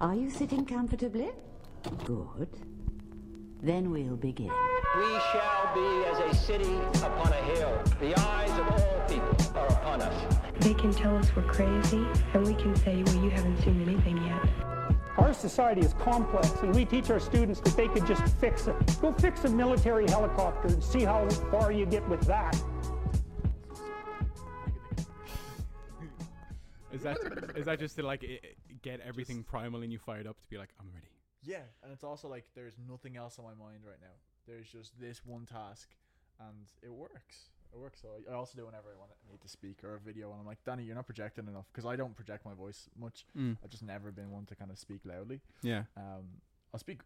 Are you sitting comfortably? Good. Then we'll begin. We shall be as a city upon a hill. The eyes of all people are upon us. They can tell us we're crazy, and we can say, well, you haven't seen anything yet. Our society is complex, and we teach our students that they could just fix it. Go fix a military helicopter and see how far you get with that. Is that is that just to like i- i- get everything primal and you fired up to be like I'm ready? Yeah, and it's also like there's nothing else on my mind right now. There's just this one task, and it works. It works. So I, I also do whenever I want to need to speak or a video, and I'm like, Danny, you're not projecting enough because I don't project my voice much. Mm. I've just never been one to kind of speak loudly. Yeah. Um, I'll speak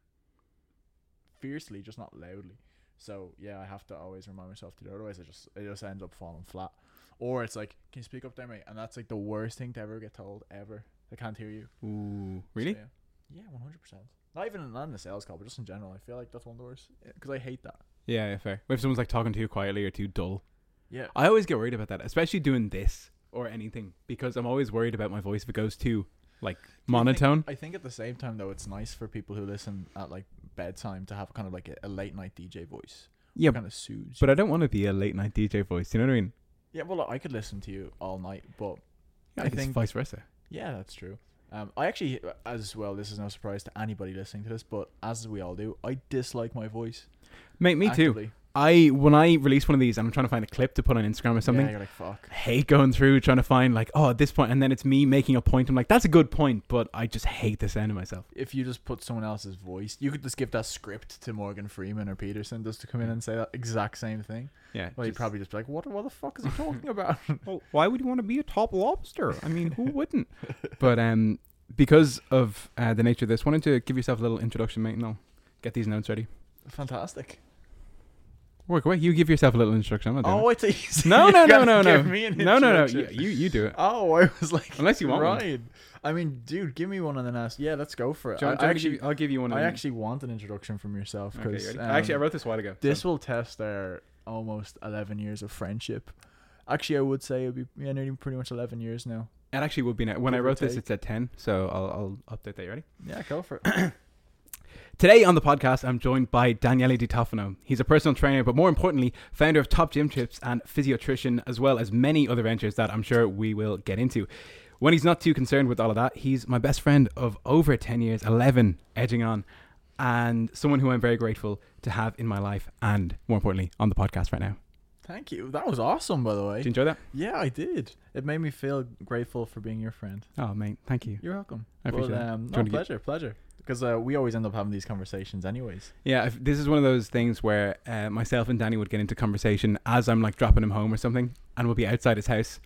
fiercely, just not loudly. So yeah, I have to always remind myself to do. it, Otherwise, it just it just ends up falling flat. Or it's like, can you speak up there, mate? And that's like the worst thing to ever get told ever. I can't hear you. Ooh, really? yeah. Yeah, one hundred percent. Not even not in the sales call, but just in general. I feel like that's one of the worst because I hate that. Yeah, yeah, fair. If someone's like talking too quietly or too dull, Yeah, I always get worried about that, especially doing this or anything, because I'm always worried about my voice if it goes too like monotone. I think at the same time though, it's nice for people who listen at like bedtime to have kind of like a, a late night DJ voice. Yeah, kind of soothes. but I don't want to be a late night DJ voice. You know what I mean? yeah, well, I could listen to you all night, but I, I think think vice versa. Yeah, that's true. Um, I actually, as well, this is no surprise to anybody listening to this, but as we all do, I dislike my voice. Mate, me too. I when I release one of these and I'm trying to find a clip to put on Instagram or something. Yeah, you're like fuck. I hate going through trying to find like oh at this point and then it's me making a point. I'm like that's a good point, but I just hate the sound of myself. If you just put someone else's voice, you could just give that script to Morgan Freeman or Peterson just to come in and say that exact same thing. Yeah. Well, you'd probably just be like, "What? What the fuck is he talking about?" Well, why would you want to be a top lobster? I mean, who wouldn't? but um, because of uh, the nature of this, wanted to give yourself a little introduction, mate, and I'll get these notes ready. Fantastic. Work away. You give yourself a little introduction. I'm not doing Oh, it. I you said No, no, no, no, no, give me an no, no, no. You, you you do it. Oh, I was like, Unless you want one. right. I mean, dude, give me one and then ask. Yeah, let's go for it. You I, I want me to actually, I'll give you one. I and- actually want an introduction from yourself because you ready? actually, I um, wrote this a while ago. This so- will test our almost 11 years of friendship. Actually, I would say it'd be yeah, nearly pretty much 11 years now. It actually would be now. When I Give or wrote this, take. it said ten, so I'll I'll update that. You ready? Yeah, go for it. Today on the podcast, I'm joined by Daniele DiTofano. He's a personal trainer, but more importantly, founder of Top Gym Tips and Physiotrition, as well as many other ventures that I'm sure we will get into. When he's not too concerned with all of that, he's my best friend of over 10 years, 11 edging on, and someone who I'm very grateful to have in my life and, more importantly, on the podcast right now. Thank you. That was awesome, by the way. Did you enjoy that? Yeah, I did. It made me feel grateful for being your friend. Oh, mate, thank you. You're welcome. I appreciate it. um, no, wanna get- pleasure, pleasure. Because uh, we always end up having these conversations, anyways. Yeah, if, this is one of those things where uh, myself and Danny would get into conversation as I'm like dropping him home or something, and we'll be outside his house.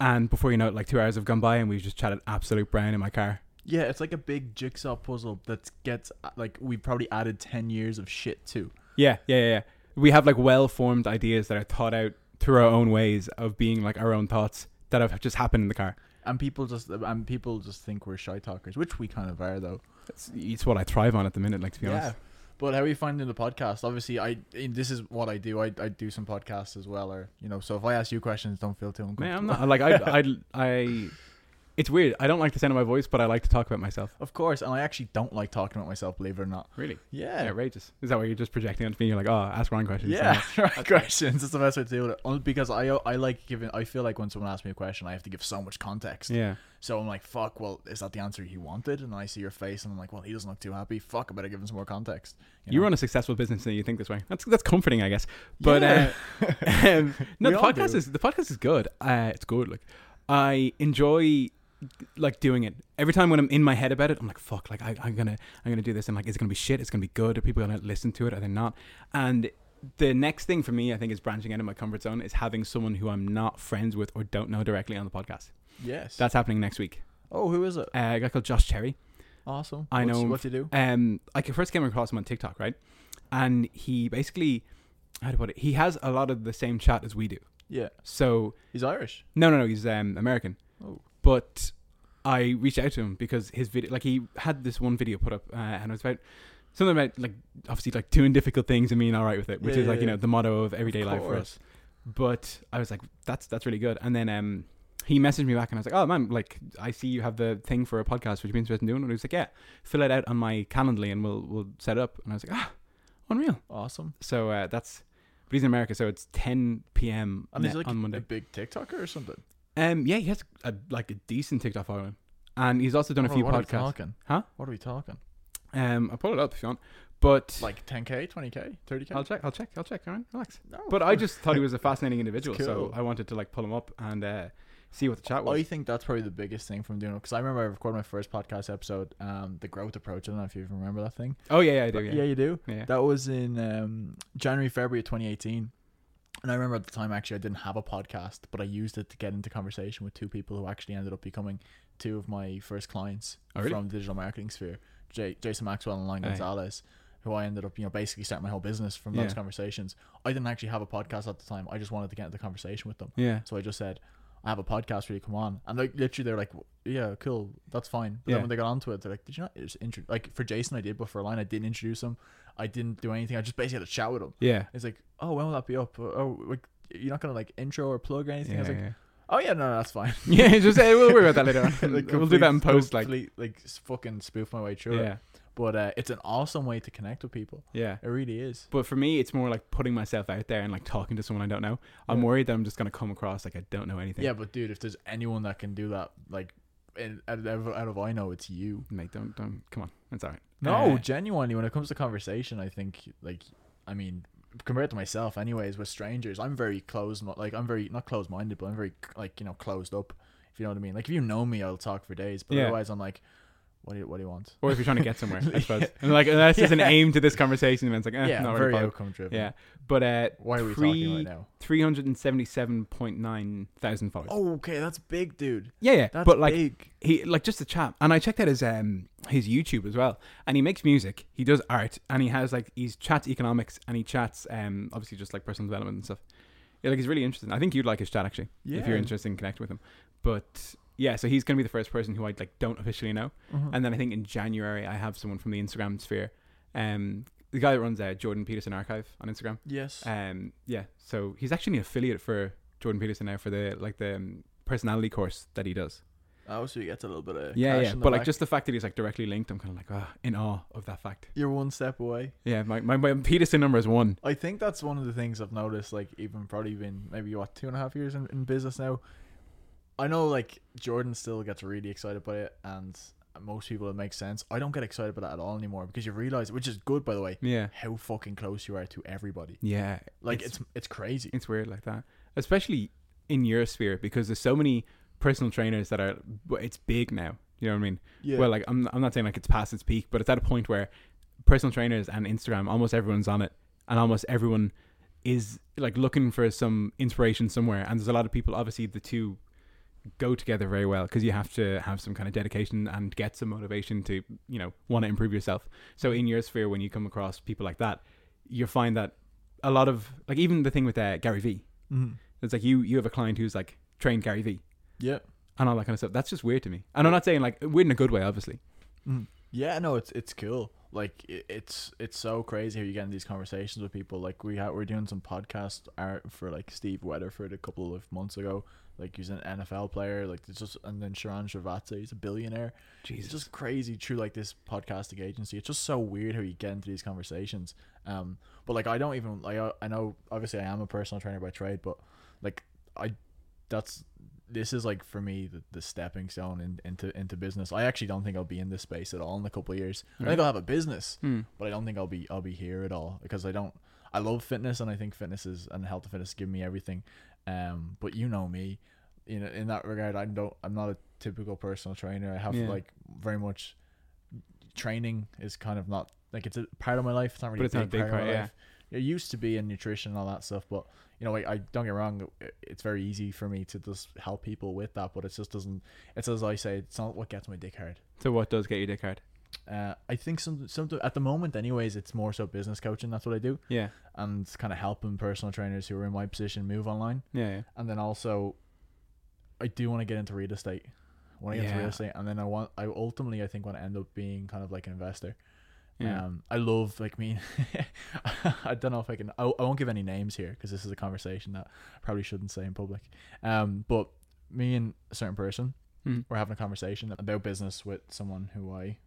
And before you know it, like two hours have gone by, and we've just chatted absolute brown in my car. Yeah, it's like a big jigsaw puzzle that gets uh, like we probably added 10 years of shit to. Yeah, yeah, yeah. yeah. We have like well formed ideas that are thought out through our own ways of being like our own thoughts that have just happened in the car. And people just and people just think we're shy talkers, which we kind of are though. It's, it's what I thrive on at the minute, like to be honest. But how are you finding the podcast? Obviously, I this is what I do. I, I do some podcasts as well, or you know. So if I ask you questions, don't feel too uncomfortable. Man, I'm not like I, I, I. It's weird. I don't like the sound of my voice, but I like to talk about myself. Of course, and I actually don't like talking about myself, believe it or not. Really? Yeah, Outrageous. Is that why you're just projecting onto me? You're like, oh, ask Ryan questions. yeah, questions. That's the best way to do it. Only because I I like giving. I feel like when someone asks me a question, I have to give so much context. Yeah. So I'm like, fuck. Well, is that the answer he wanted? And then I see your face, and I'm like, well, he doesn't look too happy. Fuck, I better give him some more context. You know? run a successful business and you think this way. That's that's comforting, I guess. But Yeah. uh, um, no, We the podcast do. is the podcast is good. Uh, it's good. Like I enjoy like doing it. Every time when I'm in my head about it, I'm like, fuck, like I, I'm gonna I'm gonna do this. I'm like, is it gonna be shit? It's gonna be good. Are people gonna listen to it? Are they not? And the next thing for me, I think, is branching out of my comfort zone. Is having someone who I'm not friends with or don't know directly on the podcast. yes. That's happening next week. oh, who is it? Uh, a guy called Josh Cherry. Awesome. I What's- know what to do. Um, I first came across him on TikTok, right? And he basically, how to put it, he has a lot of the same chat as we do. Yeah, So he's Irish. no, no, no, he's um American. Oh. But I reached out to him because his video, like he had this one video put up, uh, and it was about something about like obviously like doing difficult things and being all right with it, which Yeah, is like yeah, you know the motto of everyday Of life for us. But I was like, that's that's really good. And then um, he messaged me back and I was like, oh man, like I see you have the thing for a podcast. which you be interested in doing? it? And he was like, yeah, fill it out on my Calendly and we'll we'll set it up. And I was like, ah, unreal. Awesome. So uh, that's, but he's in America, so it's 10 p.m. And he's like on a Monday. big TikToker or something. Um, yeah, he has a, like a decent TikTok following, and he's also done a Oh, few what Are we podcasts. talking? Huh? What are we talking? Um, I'll pull it up if you want, but Like 10k, 20k, 30k? I'll check. I'll check. I'll check. Aaron, relax. No. But I just thought he was a fascinating individual, so cool. I wanted to like pull him up and uh, see what the chat was. I think that's probably the biggest thing from doing it because I remember I recorded my first podcast episode, um, the growth approach. I don't know if you even remember that thing. oh yeah, yeah, I do. Yeah, you do. yeah. That was in um, January, February of 2018. And I remember at the time, actually, I didn't have a podcast, but I used it to get into conversation with two people who actually ended up becoming two of my first clients Oh, really? from the digital marketing sphere J- Jason Maxwell and Aye. Gonzalez, who I ended up, you know, basically starting my whole business from those conversations. I didn't actually have a podcast at the time. I just wanted to get into conversation with them. yeah. So I just said, I have a podcast where you come on. And like literally they're like, yeah, cool, that's fine. But Yeah. then when they got onto it, they're like, did you not just intro like for Jason I did, but for Line I didn't introduce him. I didn't do anything. I just basically had a chat with him. Yeah. It's like, oh, when will that be up? Oh, like you're not gonna like intro or plug or anything. I was like, oh yeah, no, no, that's fine. yeah, just say we'll worry about that later. on. Like, we'll do that in post, like complete, like fucking spoof my way through yeah, it. But uh, it's an awesome way to connect with people. yeah. It really is. But for me, it's more like putting myself out there and like talking to someone I don't know. I'm Yeah. worried that I'm just gonna come across like I don't know anything. Yeah, but dude, if there's anyone that can do that, like, in, out, of, out of I know, it's you. mate, don't don't come on. It's alright. No, Uh, genuinely, when it comes to conversation, I think like I mean, compared to myself, anyways, with strangers, I'm very closed. Like I'm very not closed minded, but I'm very like you know closed up. If you know what I mean. Like if you know me, I'll talk for days. But Yeah. otherwise, I'm like, what do you what do you want? or if you're trying to get somewhere, I suppose. And like that's just an aim to this conversation. And it's like, eh, yeah, not very outcome driven. Yeah, but uh, Why are we three, talking right now? Three hundred and seventy-seven point nine thousand followers. Oh, okay, that's big, dude. yeah, yeah. That's but like big. he like just a chat, and I checked out his um his YouTube as well, and he makes music, he does art, and he has like he's chats economics, and he chats um obviously just like personal development and stuff. Yeah, like he's really interesting. I think you'd like his chat actually, if you're interested in connecting with him. But yeah, so he's gonna be the first person who I like don't officially know, Mhm. and then I think in January I have someone from the Instagram sphere, um the guy that runs uh, Jordan Peterson Archive on Instagram. yes. Um, yeah, so he's actually an affiliate for Jordan Peterson now for the like the um, personality course that he does. oh, so you get a little bit of Yeah, yeah, but like back. just the fact that he's like directly linked, I'm kind of like ah, in awe of that fact. you're one step away. Yeah, my, my my Peterson number is one. I think that's one of the things I've noticed, like even probably been maybe what two and a half years in, in business now. I know like Jordan still gets really excited by it, and most people it makes sense. I don't get excited by that at all anymore because you realize, which is good by the way, Yeah, how fucking close you are to everybody. yeah, Like it's it's, crazy. it's weird like that, especially in your sphere because there's so many personal trainers that are. It's big now. You know what I mean? Yeah. Well, like I'm I'm not saying like it's past its peak, but it's at a point where personal trainers and Instagram, almost everyone's on it, and almost everyone is like looking for some inspiration somewhere. And there's a lot of people. Obviously, the two go together very well because you have to have some kind of dedication and get some motivation to you know want to improve yourself. So in your sphere, when you come across people like that, you find that a lot of like even the thing with uh, Gary V. Mhm. It's like you you have a client who's like trained Gary V Yeah. and all that kind of stuff. That's just weird to me. And I'm not saying like weird in a good way, obviously. Mm. Yeah, no, it's it's cool. Like it's it's so crazy how you get in these conversations with people. Like we had we're doing some podcast art for like Steve Weatherford a couple of months ago. Like he's an NFL player. Like it's just and then Sharran Srivatsaa, he's a billionaire. Jesus. It's just crazy through like this podcasting agency. It's just so weird how you get into these conversations. Um, but like I don't even like I, I know obviously I am a personal trainer by trade, but like I that's this is like for me the, the stepping stone in, into into business. I actually don't think I'll be in this space at all in a couple of years. I think I'll have a business, Hmm. but I don't think I'll be I'll be here at all because I don't. I love fitness and I think fitness is and health and fitness give me everything. Um, but you know me, you know in that regard, I don't. I'm not a typical personal trainer. I have Yeah. like very much training is kind of not like it's a part of my life. It's not really it's not a big part, part, of my yeah. life. It used to be in nutrition and all that stuff, but you know, like I don't get wrong, it's very easy for me to just help people with that, but it just doesn't. It's as I say, it's not what gets my dick hard. So what does get your dick hard? Uh, I think some something at the moment, anyways, it's more so business coaching. That's what I do, Yeah, and kind of helping personal trainers who are in my position move online, yeah, yeah. and then also, I do want to get into real estate. I want to get into real estate, and then I want, I ultimately, I think, want to end up being kind of like an investor. yeah. Um, I love like me. I don't know if I can. I, I won't give any names here because this is a conversation that I probably shouldn't say in public. Um, but me and a certain person Mm. were having a conversation about business with someone who I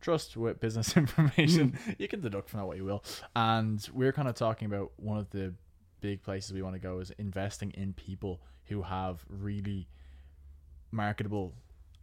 trust with business hmm. information. you can deduct from that what you will. And we're kind of talking about one of the big places we want to go is investing in people who have really marketable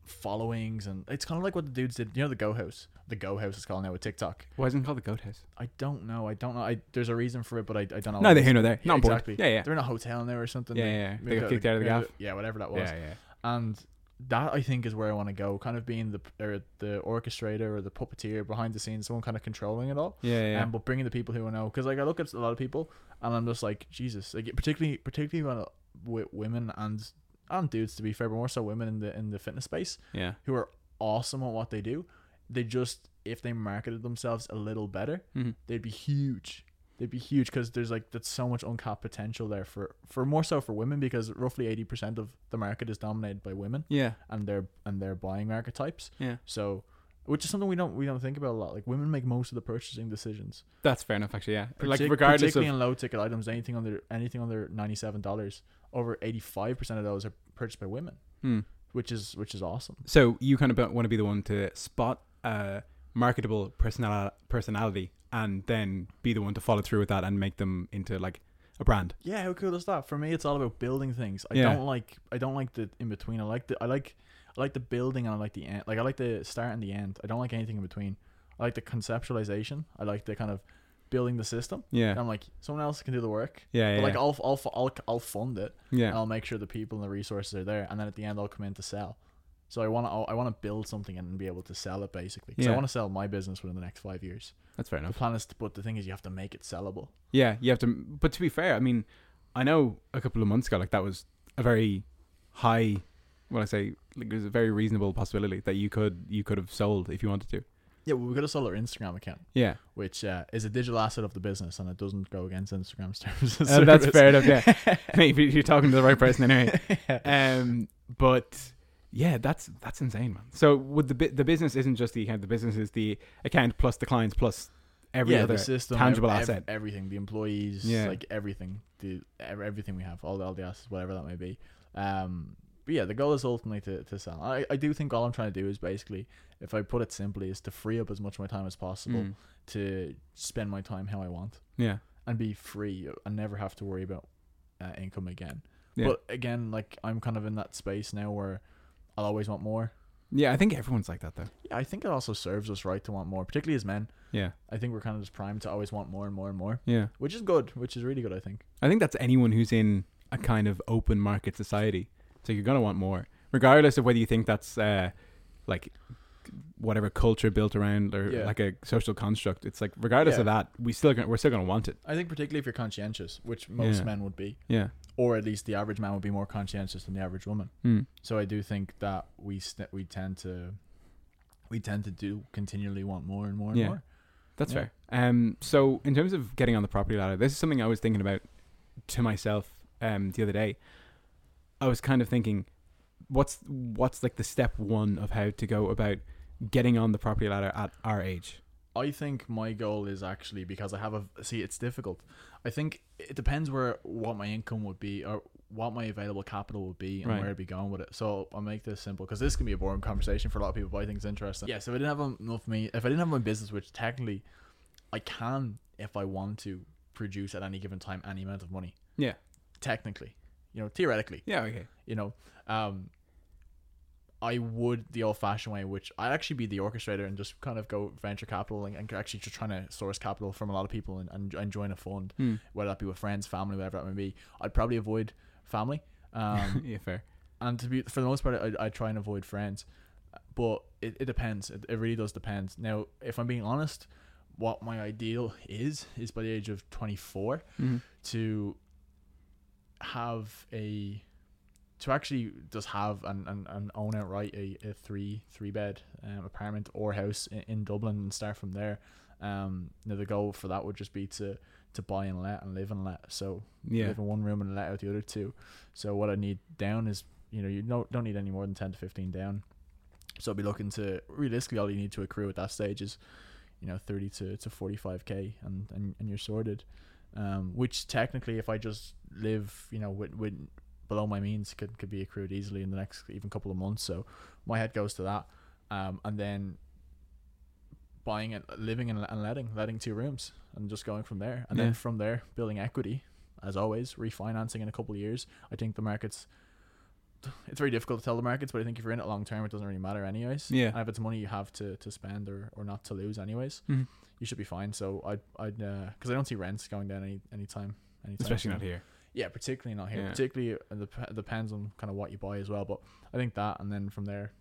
followings and it's kind of like what the dudes did you know the go house the go house is called now with tiktok Why isn't it called the Goat House? i don't know i don't know I, there's a reason for it but i, I don't know Neither here nor there. yeah, Not exactly Yeah, yeah. they're in a hotel now or something Yeah, They- yeah, yeah. They got kicked out of the gaff. yeah whatever that was Yeah, yeah. and that I think is where I want to go, kind of being the or the orchestrator or the puppeteer behind the scenes, someone kind of controlling it all. Yeah, yeah. Um, but bringing the people who I know, because like I look at a lot of people and I'm just like Jesus, like particularly particularly when, with women and and dudes to be fair, but more so women in the in the fitness space yeah. who are awesome at what they do. They just if they marketed themselves a little better, Mhm. they'd be huge. They'd be huge because there's like that's so much uncapped potential there for for more so for women because roughly eighty percent of the market is dominated by women Yeah. and their and their buying archetypes. Yeah. So, which is something we don't we don't think about a lot. Like women make most of the purchasing decisions. That's fair enough, actually. Yeah. like Partic- regardless of in low ticket items, anything under anything under ninety seven dollars, over eighty five percent of those are purchased by women, Hmm. which is which is awesome. So you kind of want to be the one to spot a marketable personal personality and then be the one to follow through with that and make them into like a brand. Yeah, how cool is that? For me, it's all about building things. I Yeah. don't like I don't like the in between. I like the I like I like the building and I like the end. Like I like the start and the end. I don't like anything in between. I like the conceptualization. I like the kind of building the system. Yeah. And I'm like someone else can do the work. Yeah, But yeah, like yeah. I'll I'll I'll I'll fund it. Yeah. And I'll make sure the people and the resources are there, and then at the end I'll come in to sell. So I want to I want to build something and be able to sell it basically. Because Yeah. I want to sell my business within the next five years. That's fair The enough. plan is, to, but the thing is, you have to make it sellable. Yeah, you have to. But to be fair, I mean, I know a couple of months ago, like that was a very high. What I say, like it was a very reasonable possibility that you could you could have sold if you wanted to. Yeah, well, we could have sold our Instagram account, Yeah, which uh, is a digital asset of the business, and it doesn't go against Instagram's terms. of Uh, that's fair enough. Yeah, maybe you're talking to the right person anyway. Um, but yeah, that's that's insane, man. So would the the business isn't just the account? The business is the account plus the clients plus every yeah, other the system, tangible ev- asset. everything, the employees, Yeah. like everything, the everything we have, all the, all the assets, whatever that may be. Um, but yeah, the goal is ultimately to, to sell. I, I do think all I'm trying to do is basically, if I put it simply, is to free up as much of my time as possible Mm. to spend my time how I want Yeah, and be free and never have to worry about uh, income again. Yeah. But again, like I'm kind of in that space now where I'll always want more. yeah. I think everyone's like that though. Yeah, I think it also serves us right to want more, particularly as men. Yeah, I think we're kind of just primed to always want more and more and more, yeah. which is good, which is really good. I think. I think that's anyone who's in a kind of open market society. So you're gonna want more, regardless of whether you think that's uh, like whatever culture built around or Yeah. like a social construct. It's like regardless of that, we still gonna, we're still gonna want it. I think particularly if you're conscientious, which most Yeah. men would be, Yeah. Or at least the average man would be more conscientious than the average woman. Hmm. So I do think that we st- we tend to we tend to do continually want more and more and Yeah. more. That's Yeah. fair. Um, so in terms of getting on the property ladder, this is something I was thinking about to myself um the other day. I was kind of thinking, what's what's like the step one of how to go about getting on the property ladder at our age? I think my goal is actually because I have a see it's difficult. I think it depends where what my income would be or what my available capital would be and Right. where I'd be going with it. So I'll make this simple because this can be a boring conversation for a lot of people, but I think it's interesting. Yeah, so if I didn't have enough me, if I didn't have my business, which technically I can if I want to produce at any given time any amount of money. Yeah. Technically, you know, theoretically, Yeah. Okay. you know, um, I would the old fashioned way, which I'd actually be the orchestrator and just kind of go venture capital and, and actually just trying to source capital from a lot of people and, and, and join a fund, Hmm. whether that be with friends, family, whatever that may be. I'd probably avoid family. Um, yeah. Fair. and to be for the most part, I, I try and avoid friends, but it, it depends. It, it really does depend. Now, if I'm being honest, what my ideal is is by the age of 24 Mhm. to have a to actually just have and, and, and own outright a, a three three bed um, apartment or house in, in Dublin and start from there. Um, now the goal for that would just be to to buy and let and live and let. So Yeah. live in one room and let out the other two. So what I need down is you know you don't don't need any more than ten to fifteen down. So I'll be looking to realistically all you need to accrue at that stage is you know thirty to to forty five k and, and and you're sorted. Um, which technically if I just live you know with with below my means could could be accrued easily in the next even couple of months. So my head goes to that, um, and then buying it, living and, and letting, letting two rooms, and just going from there, and Yeah. then from there building equity, as always, refinancing in a couple of years. I think the markets. It's very difficult to tell the markets, but I think if you're in it long term, it doesn't really matter anyways. Yeah. And if it's money you have to, to spend or, or not to lose anyways, Mhm. you should be fine. So I'd I'd because I don't see rents going down any anytime anytime especially soon. not here. Yeah, particularly not here. Yeah. Particularly uh, dep- depends on kind of what you buy as well. But I think that, and then from there,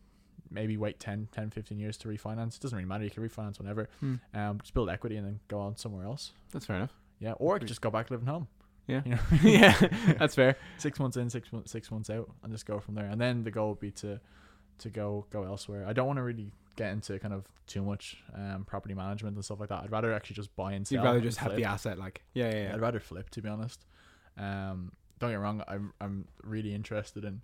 maybe wait 10, 10 15 years to refinance. It doesn't really matter. You can refinance whenever. Hmm. Um, just build equity and then go on somewhere else. That's fair enough. Yeah, or just go back living home. Yeah. You know, yeah, that's fair. six months in, six months, six months out, and just go from there. And then the goal would be to to go go elsewhere. I don't want to really get into kind of too much um property management and stuff like that. I'd rather actually just buy and sell. You'd rather just have flip. the asset, like yeah, yeah, yeah. I'd rather flip to be honest. Um, don't get me wrong, I'm I'm really interested in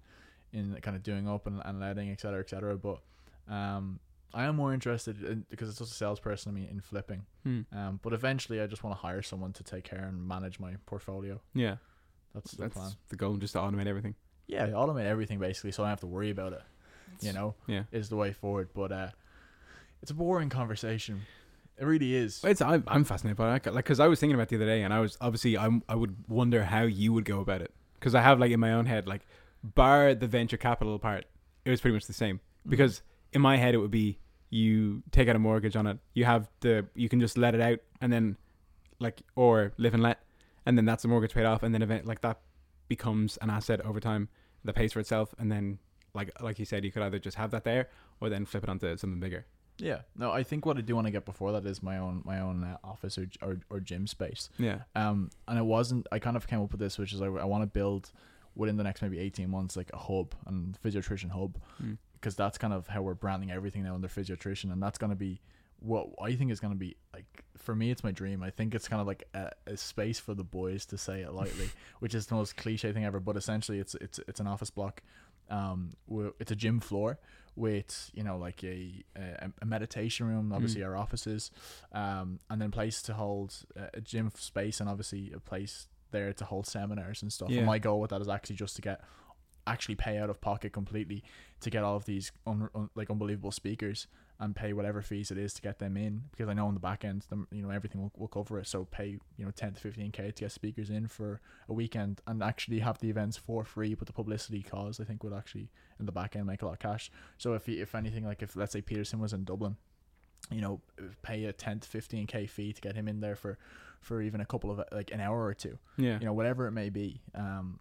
in kind of doing up and, and letting, et cetera, et cetera. But um, I am more interested in because it's just a salesperson. I mean, in flipping. Hmm. Um, but eventually, I just want to hire someone to take care and manage my portfolio. yeah. That's the That's plan. the goal, just to automate everything. Yeah, automate everything basically, so I don't have to worry about it. You know, Yeah. is the way forward. But uh, it's a boring conversation. It really is. It's I'm, I'm fascinated by it, like because I was thinking about it the other day, and I was obviously I'm I would wonder how you would go about it because I have like in my own head like bar the venture capital part, it was pretty much the same mm. because in my head it would be you take out a mortgage on it, you have the you can just let it out and then like or live and let, and then that's the mortgage paid off, and then event like that becomes an asset over time that pays for itself, and then like like you said, you could either just have that there or then flip it onto something bigger. Yeah. No, I think what I do want to get before that is my own my own uh, office or, or or gym space. Yeah. Um, and it wasn't. I kind of came up with this, which is I, I want to build within the next maybe eighteen months like a hub and physiotrition hub, Mm. because that's kind of how we're branding everything now under physiotrition, and that's gonna be what I think is gonna be like for me. It's my dream. I think it's kind of like a, a space for the boys to say it lightly, which is the most cliche thing ever. But essentially, it's it's it's an office block. Um, it's a gym floor with you know like a a, a meditation room, obviously our offices, um, and then place to hold uh, a gym space and obviously a place there to hold seminars and stuff. Yeah. And my goal with that is actually just to get actually pay out of pocket completely to get all of these un- un- like unbelievable speakers and pay whatever fees it is to get them in because I know on the back end the, you know everything will, will cover it. So pay you know 10 to 15k to get speakers in for a weekend and actually have the events for free but the publicity cause I think would actually in the back end make a lot of cash. So if he, if anything like if let's say Peterson was in Dublin you know pay a 10 to 15k fee to get him in there for for even a couple of like an hour or two. Yeah. you know whatever it may be um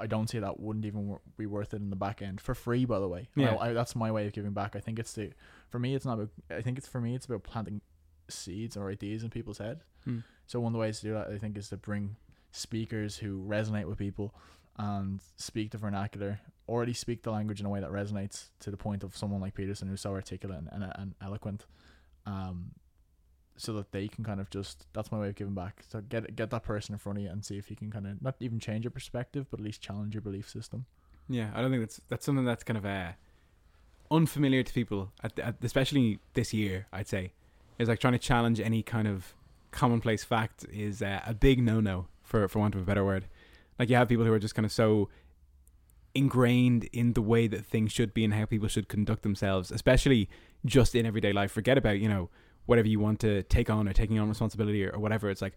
I don't see that wouldn't even be worth it in the back end. For free by the way. Yeah. I, I, that's my way of giving back. I think it's the for me it's not about, I think it's for me it's about planting seeds or ideas in people's head. Hmm. so one of the ways to do that I think is to bring speakers who resonate with people and speak the vernacular already speak the language in a way that resonates to the point of someone like Peterson who's so articulate and, and, and eloquent. Um so that they can kind of just that's my way of giving back so get get that person in front of you and see if you can kind of not even change your perspective but at least challenge your belief system Yeah, I don't think that's that's something that's kind of uh, unfamiliar to people, at, at, especially this year. I'd say is like trying to challenge any kind of commonplace fact is uh, a big no-no for for want of a better word. Like you have people who are just kind of so ingrained in the way that things should be and how people should conduct themselves, especially just in everyday life. Forget about you know whatever you want to take on or taking on responsibility or, or whatever. It's like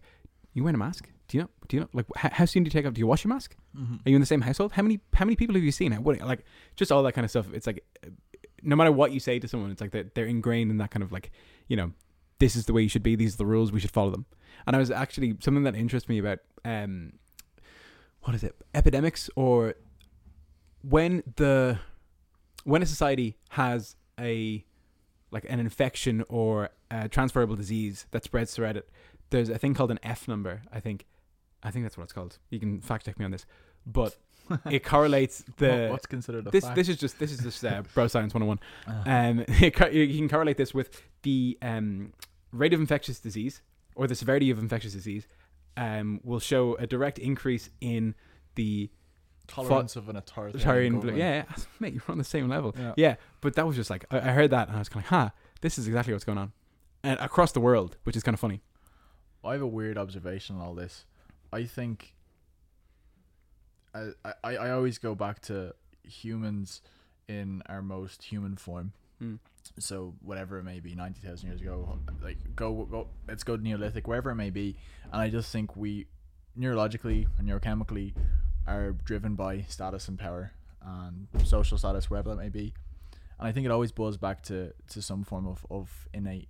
you wear a mask. Do you know? Do you know? Like, how, how soon do you take off? Do you wash your mask? mm-hmm. Are you in the same household? How many how many people have you seen? What like just all that kind of stuff. It's like uh, no matter what you say to someone, it's like they're, they're ingrained in that kind of like you know this is the way you should be. These are the rules. We should follow them. And I was actually something that interests me about um what is it epidemics or when the when a society has a like an infection or a transferable disease that spreads throughout it there's a thing called an F number I think I think that's what it's called you can fact check me on this but it correlates the what's considered a this fact? this is just this is just uh, bro science 101 Uh, um, it you can correlate this with the um, rate of infectious disease or the severity of infectious disease um, will show a direct increase in the tolerance of an authoritarian government. Yeah, yeah, mate, you're on the same level. Yeah. Yeah, but that was just like I, I heard that and I was kind of like, huh, this is exactly what's going on, and across the world, which is kind of funny. I have a weird observation on all this. I think I, I I always go back to humans in our most human form. Mm. So whatever it may be, ninety thousand years ago, like go go, let's go Neolithic, wherever it may be, and I just think we neurologically and neurochemically are driven by status and power and social status, wherever that may be. And I think it always boils back to, to some form of, of innate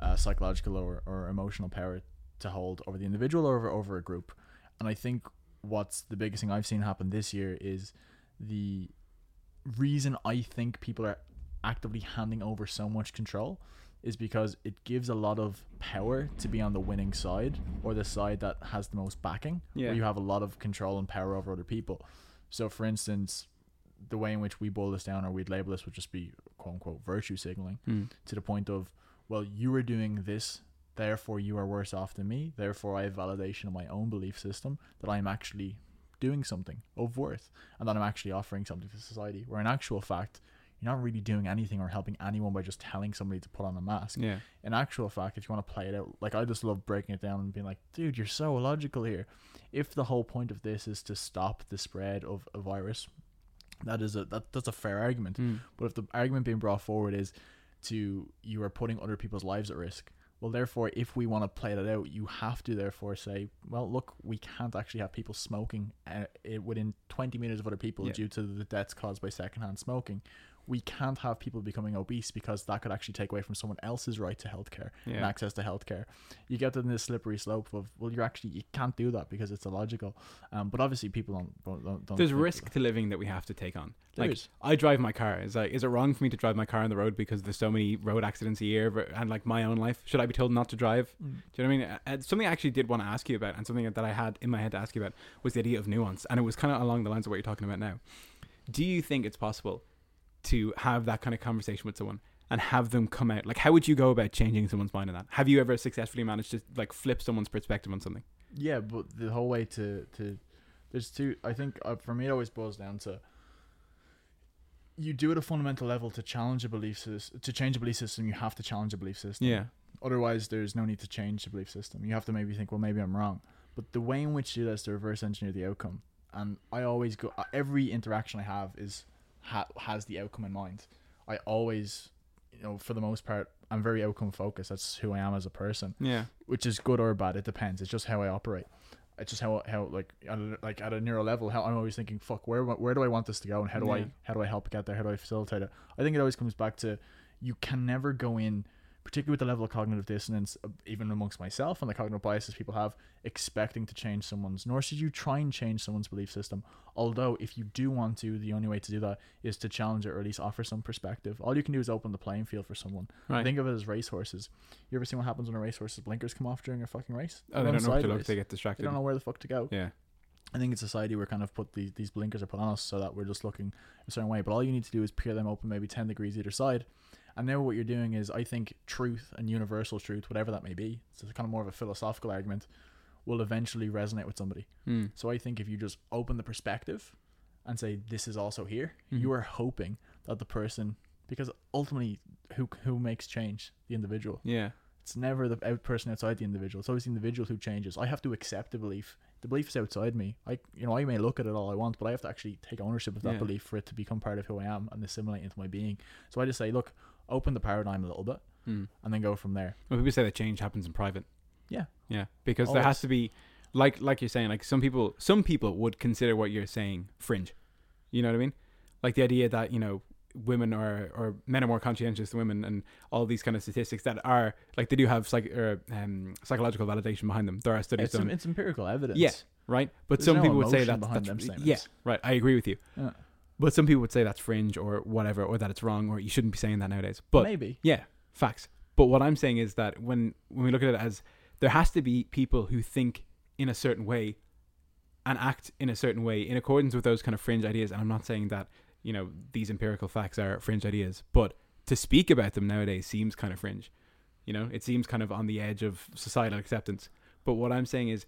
uh, psychological or, or emotional power to hold over the individual or over, over a group. And I think what's the biggest thing I've seen happen this year is the reason I think people are actively handing over so much control is because it gives a lot of power to be on the winning side or the side that has the most backing Yeah. where you have a lot of control and power over other people so for instance the way in which we boil this down or we'd label this would just be quote unquote virtue signaling Mm. to the point of well you are doing this therefore you are worse off than me therefore i have validation of my own belief system that i'm actually doing something of worth and that i'm actually offering something to society where in actual fact you're not really doing anything or helping anyone by just telling somebody to put on a mask Yeah. in actual fact, if you want to play it out, like I just love breaking it down and being like, dude, you're so illogical here. If the whole point of this is to stop the spread of a virus, that is a that that's a fair argument. Mm. But if the argument being brought forward is to you are putting other people's lives at risk, well, therefore, if we want to play that out, you have to therefore say, well, look, we can't actually have people smoking uh, it within 20 meters of other people Yeah. due to the deaths caused by secondhand smoking. We can't have people becoming obese because that could actually take away from someone else's right to healthcare and access to healthcare. You get to this slippery slope of well, you're actually you can't do that because it's illogical. Um, but obviously people don't don't. don't, don't There's risk to living that we have to take on. There like is. I drive my car. Is like, is it wrong for me to drive my car on the road because there's so many road accidents a year and like my own life? Should I be told not to drive? Mm. Do you know what I mean? Uh, something I actually did want to ask you about, and something that I had in my head to ask you about was the idea of nuance, and it was kind of along the lines of what you're talking about now. Do you think it's possible to have that kind of conversation with someone and have them come out? Like, how would you go about changing someone's mind on that? Have you ever successfully managed to like flip someone's perspective on something? Yeah, but the whole way to to there's two. I think uh, for me it always boils down to you do at a fundamental level to challenge a belief system. To change a belief system, you have to challenge a belief system. Yeah. Otherwise, there's no need to change the belief system. You have to maybe think, well, maybe I'm wrong. But the way in which you do that is to reverse engineer the outcome. And I always go. Every interaction I have is ha- has the outcome in mind. I always, you know, for the most part, I'm very outcome focused. That's who I am as a person Yeah. which is good or bad. It depends. It's just how I operate. It's just how how like at a, like at a neural level. How I'm always thinking, fuck, where where do I want this to go, and how do Yeah. I how do I help get there? How do I facilitate it? I think it always comes back to you can never go in, particularly with the level of cognitive dissonance, uh, even amongst myself and the cognitive biases people have, expecting to change someone's. Nor should you try and change someone's belief system. Although, if you do want to, the only way to do that is to challenge it or at least offer some perspective. All you can do is open the playing field for someone. Right. Think of it as racehorses. You ever seen what happens when a racehorse's blinkers come off during a fucking race? Oh, they don't know where to look. They get distracted. They don't know where the fuck to go. Yeah. I think in society we're kind of put these these blinkers are put on us so that we're just looking a certain way. But all you need to do is peer them open maybe ten degrees either side. And now what you're doing is I think truth and universal truth, whatever that may be, so it's kind of more of a philosophical argument, will eventually resonate with somebody. Mm. So I think if you just open the perspective and say this is also here, Mhm. you are hoping that the person because ultimately who who makes change? The individual. Yeah. It's never the out person outside the individual. It's always the individual who changes. I have to accept the belief. The belief is outside me. I, you know, I may look at it all I want, but I have to actually take ownership of that Yeah. belief for it to become part of who I am and assimilate into my being. So I just say, look, open the paradigm a little bit, Mm. and then go from there. Well, people say that change happens in private. Yeah. Yeah, because there has to be, like like you're saying, like some people some people would consider what you're saying fringe. You know what I mean? Like the idea that you know women are or men are more conscientious than women, and all these kind of statistics that are like they do have psych or, um, psychological validation behind them. There are studies It's, done, it's empirical evidence. Yeah. right? But There's some no people would say that behind that's them yeah, right. I agree with you. Yeah. But some people would say that's fringe or whatever, or that it's wrong, or you shouldn't be saying that nowadays. But maybe. yeah, facts. But what I'm saying is that when when we look at it as there has to be people who think in a certain way and act in a certain way in accordance with those kind of fringe ideas. And I'm not saying that you know these empirical facts are fringe ideas, but to speak about them nowadays seems kind of fringe. You know, it seems kind of on the edge of societal acceptance. But what I'm saying is,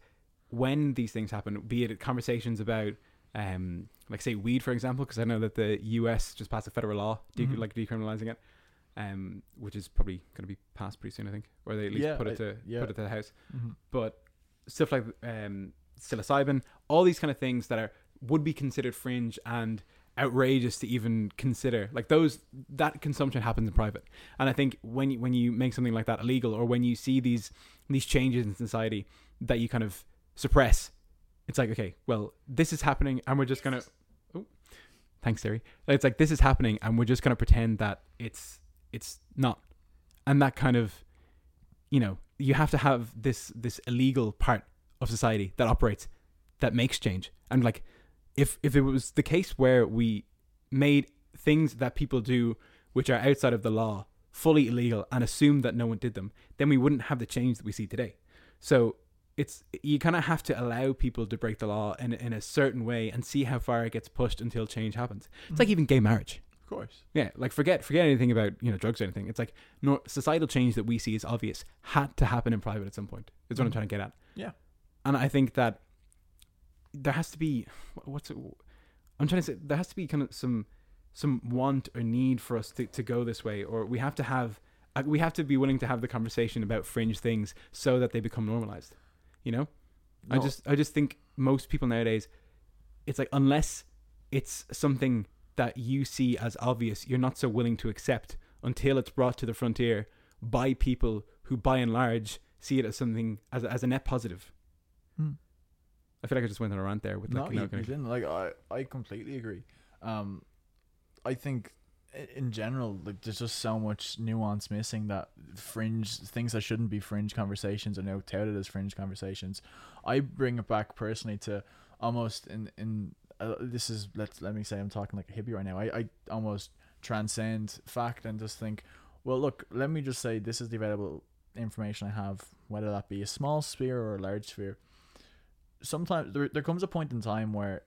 when these things happen, be it conversations about, um, like say weed, for example, because I know that the U.S. just passed a federal law, de- Mhm. like decriminalizing it, um, which is probably going to be passed pretty soon, I think, or they at least Yeah, put it I- to yeah. put it to the House. Mhm. But stuff like um, psilocybin, all these kind of things that are would be considered fringe and outrageous to even consider. Like those that consumption happens in private. And I think when you, when you make something like that illegal or when you see these these changes in society that you kind of suppress, it's like okay, well, this is happening and we're just going to Oh. Thanks, Siri. It's like this is happening and we're just going to pretend that it's it's not. And that kind of you know, you have to have this this illegal part of society that operates that makes change. And like if if it was the case where we made things that people do which are outside of the law fully illegal and assume that no one did them, then we wouldn't have the change that we see today. So it's you kind of have to allow people to break the law in in a certain way and see how far it gets pushed until change happens. It's like even gay marriage. Of course. Yeah, like forget forget anything about you know drugs or anything. It's like no societal change that we see is obvious had to happen in private at some point. Is what I'm Mhm. trying to get at. Yeah. And I think that there has to be what's it, I'm trying to say there has to be kind of some some want or need for us to, to go this way, or we have to have uh, we have to be willing to have the conversation about fringe things so that they become normalized. You know, I just I just think most people nowadays, it's like unless it's something that you see as obvious, you're not so willing to accept until it's brought to the frontier by people who, by and large, see it as something as a, as a net positive. Hmm. I feel like I just went on a rant there with like no, no you, you didn't. Like I, I completely agree. Um, I think in general, like there's just so much nuance missing that fringe things that shouldn't be fringe conversations are now touted as fringe conversations. I bring it back personally to almost in in uh, this is let's let me say I'm talking like a hippie right now. I I almost transcend fact and just think, well, look, let me just say this is the available information I have, whether that be a small sphere or a large sphere sometimes there, there comes a point in time where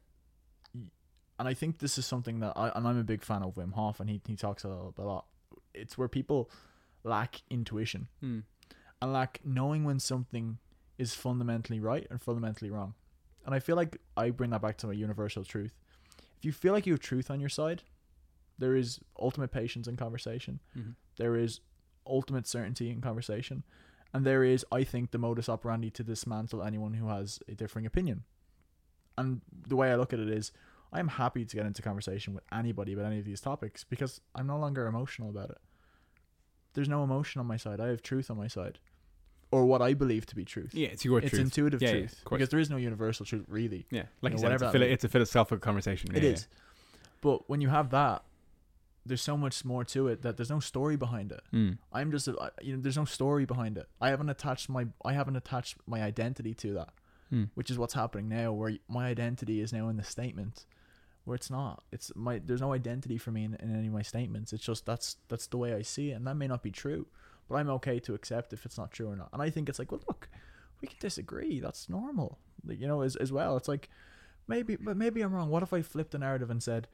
and I think this is something that I and I'm a big fan of Wim Hof and he, he talks a lot, a lot it's where people lack intuition Hmm. and lack knowing when something is fundamentally right and fundamentally wrong and I feel like I bring that back to my universal truth if you feel like you have truth on your side there is ultimate patience in conversation Mhm. there is ultimate certainty in conversation and there is, I think, the modus operandi to dismantle anyone who has a differing opinion. And the way I look at it is, I am happy to get into conversation with anybody about any of these topics because I'm no longer emotional about it. There's no emotion on my side. I have truth on my side, or what I believe to be truth. Yeah, it's your it's truth. intuitive Yeah, yeah, truth course. because there is no universal truth really. yeah, like you you know, said, it's whatever a, philo- it's a philosophical conversation. It yeah, is. But when you have that, there's so much more to it that there's no story behind it. Mm. I'm just a, I- you know there's no story behind it. I haven't attached my I haven't attached my identity to that, Mm. which is what's happening now where my identity is now in the statement where it's not. It's my there's no identity for me in, in any of my statements. It's just that's that's the way I see it and that may not be true, but I'm okay to accept if it's not true or not. And I think it's like, well look, we can disagree. That's normal. You know, as as well. It's like maybe but maybe I'm wrong. What if I flipped the narrative and said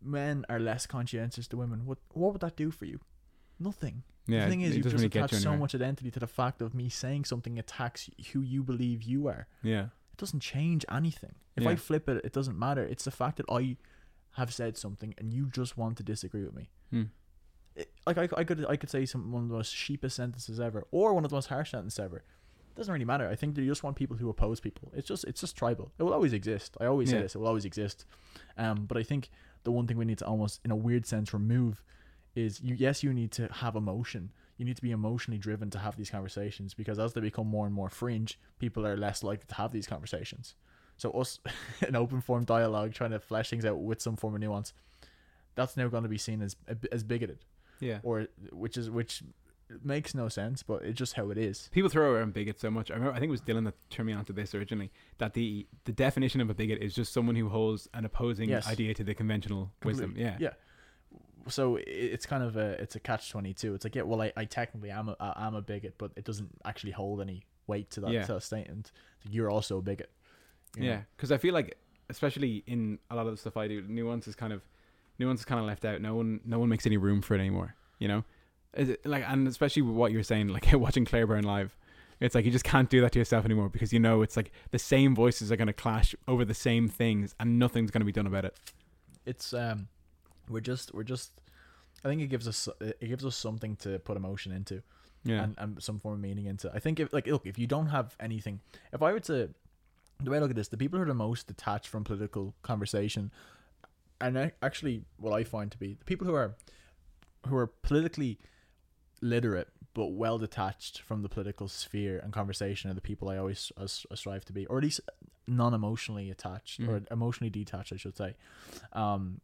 men are less conscientious to women? What what would that do for you? Nothing. Yeah, the thing is, you've just really get attached you so much identity to the fact of me saying something attacks who you believe you are. Yeah, It doesn't change anything. If Yeah. I flip it, it doesn't matter. It's the fact that I have said something and you just want to disagree with me. Hmm. It, like I, I could I could say some one of the most sheepest sentences ever, or one of the most harsh sentences ever. It doesn't really matter. I think they just want people who oppose people. It's just it's just tribal. It will always exist. I always say this. It will always exist. Um, but I think the one thing we need to almost, in a weird sense, remove is you. Yes, you need to have emotion. You need to be emotionally driven to have these conversations because as they become more and more fringe, people are less likely to have these conversations. So us, an open form dialogue, trying to flesh things out with some form of nuance, that's now going to be seen as as bigoted, yeah. or which is which makes no sense, but it's just how it is. People throw around bigot so much. I remember, I think it was Dylan that turned me onto this originally. That the the definition of a bigot is just someone who holds an opposing Yes. idea to the conventional wisdom. Yeah, yeah. So it's kind of a it's a catch twenty two. It's like yeah, well, I, I technically am a I am a bigot, but it doesn't actually hold any weight to that, Yeah. to that statement. You're also a bigot. you know? yeah. Because I feel like, especially in a lot of the stuff I do, nuance is kind of nuance is kind of left out. No one no one makes any room for it anymore. You know, is it, like and especially with what you're saying, like watching Claire Byrne live. It's like you just can't do that to yourself anymore because you know it's like the same voices are going to clash over the same things and nothing's going to be done about it. it's um we're just we're just I think it gives us it gives us something to put emotion into Yeah. and, and some form of meaning into. I think if like look if you don't have anything if I were to the way I look at this, the people who are the most detached from political conversation, and actually, what I find to be the people who are who are politically literate but well detached from the political sphere and conversation are the people I always as- strive to be, or at least non-emotionally attached or emotionally detached, I should say. Um,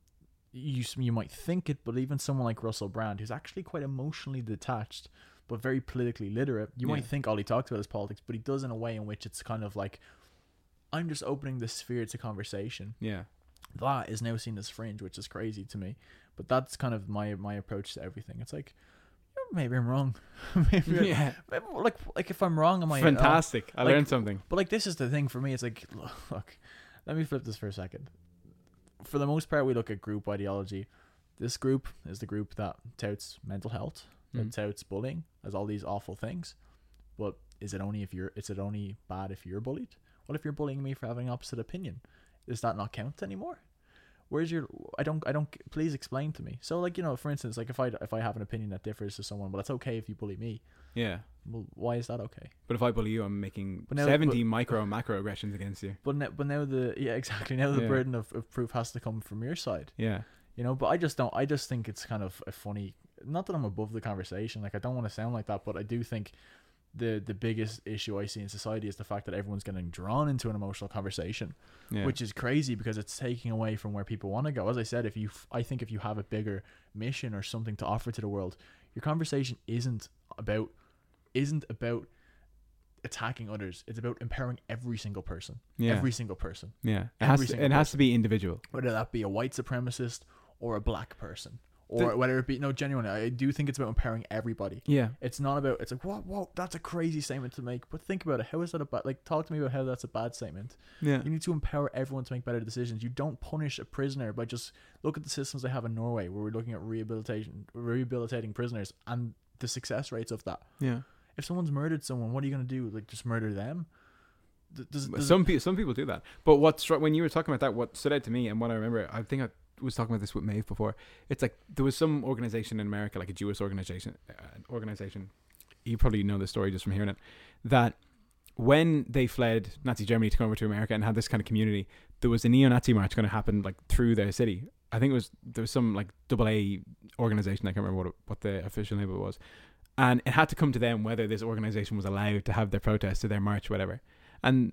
you you might think it, but even someone like Russell Brand, who's actually quite emotionally detached but very politically literate, you might think all he talks about is politics, but he does in a way in which it's kind of like, I'm just opening the sphere to conversation. Yeah. That is now seen as fringe, which is crazy to me. But that's kind of my my approach to everything. It's like, "Oh, maybe I'm wrong. maybe, Yeah. maybe- like like if I'm wrong, am I uh, Fantastic. I like- learned something. but like this is the thing for me. It's like look, let me flip this for a second. For the most part, we look at group ideology. This group is the group that touts mental health, that Mm. touts bullying as all these awful things. But is it only if you're? Is it only bad if you're bullied? What if you're bullying me for having an opposite opinion? Does that not count anymore? Where's your? I don't. I don't. Please explain to me. So like you know, for instance, like if I if I have an opinion that differs to someone, well, it's okay if you bully me. Yeah. Well, why is that okay? But if I bully you, I'm making But now- 70 micro and macro aggressions against you. But now, but now the yeah exactly now the Yeah. burden of, of proof has to come from your side. Yeah. you know but i just don't i just think it's kind of a funny not that i'm above the conversation like i don't want to sound like that but i do think the the biggest issue i see in society is the fact that everyone's getting drawn into an emotional conversation Yeah. which is crazy because it's taking away from where people want to go as i said if you I think if you have a bigger mission or something to offer to the world your conversation isn't about isn't about attacking others it's about empowering every single person Yeah. every single person yeah. It has, to, it has to be individual. whether that be a white supremacist or a black person or The- whether it be no genuinely i do think it's about empowering everybody Yeah. it's not about it's like whoa whoa that's a crazy statement to make but think about it how is that a bad like talk to me about how that's a bad statement Yeah. you need to empower everyone to make better decisions you don't punish a prisoner by just look at the systems they have in norway where we're looking at rehabilitation rehabilitating prisoners and the success rates of that Yeah. If someone's murdered someone what are you going to do like just murder them does, does some people some people do that. But what struck when you were talking about that, what stood out to me and what I remember, I think I was talking about this with Maeve before. It's like there was some organization in America, like a Jewish organization, uh, organization. You probably know the story just from hearing it. That when they fled Nazi Germany to come over to America and had this kind of community, there was a neo-Nazi march going to happen like through their city. I think it was there was some like double A organization. I can't remember what what the official name of it was, and it had to come to them whether this organization was allowed to have their protest or their march, whatever. And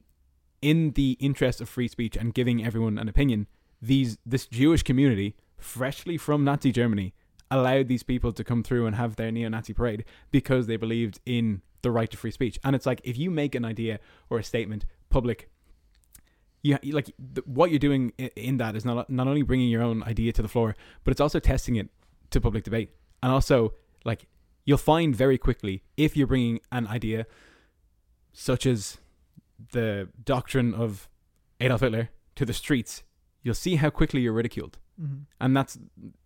in the interest of free speech and giving everyone an opinion, these this Jewish community, freshly from Nazi Germany, allowed these people to come through and have their neo-Nazi parade because they believed in the right to free speech. And it's like if you make an idea or a statement public, you like what you're doing in that is not not only bringing your own idea to the floor, but it's also testing it to public debate. And also, like you'll find very quickly if you're bringing an idea such as the doctrine of Adolf Hitler to the streets, you'll see how quickly you're ridiculed. Mhm. And that's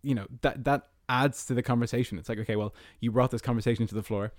you know that that adds to the conversation. It's like okay, well, you brought this conversation to the floor.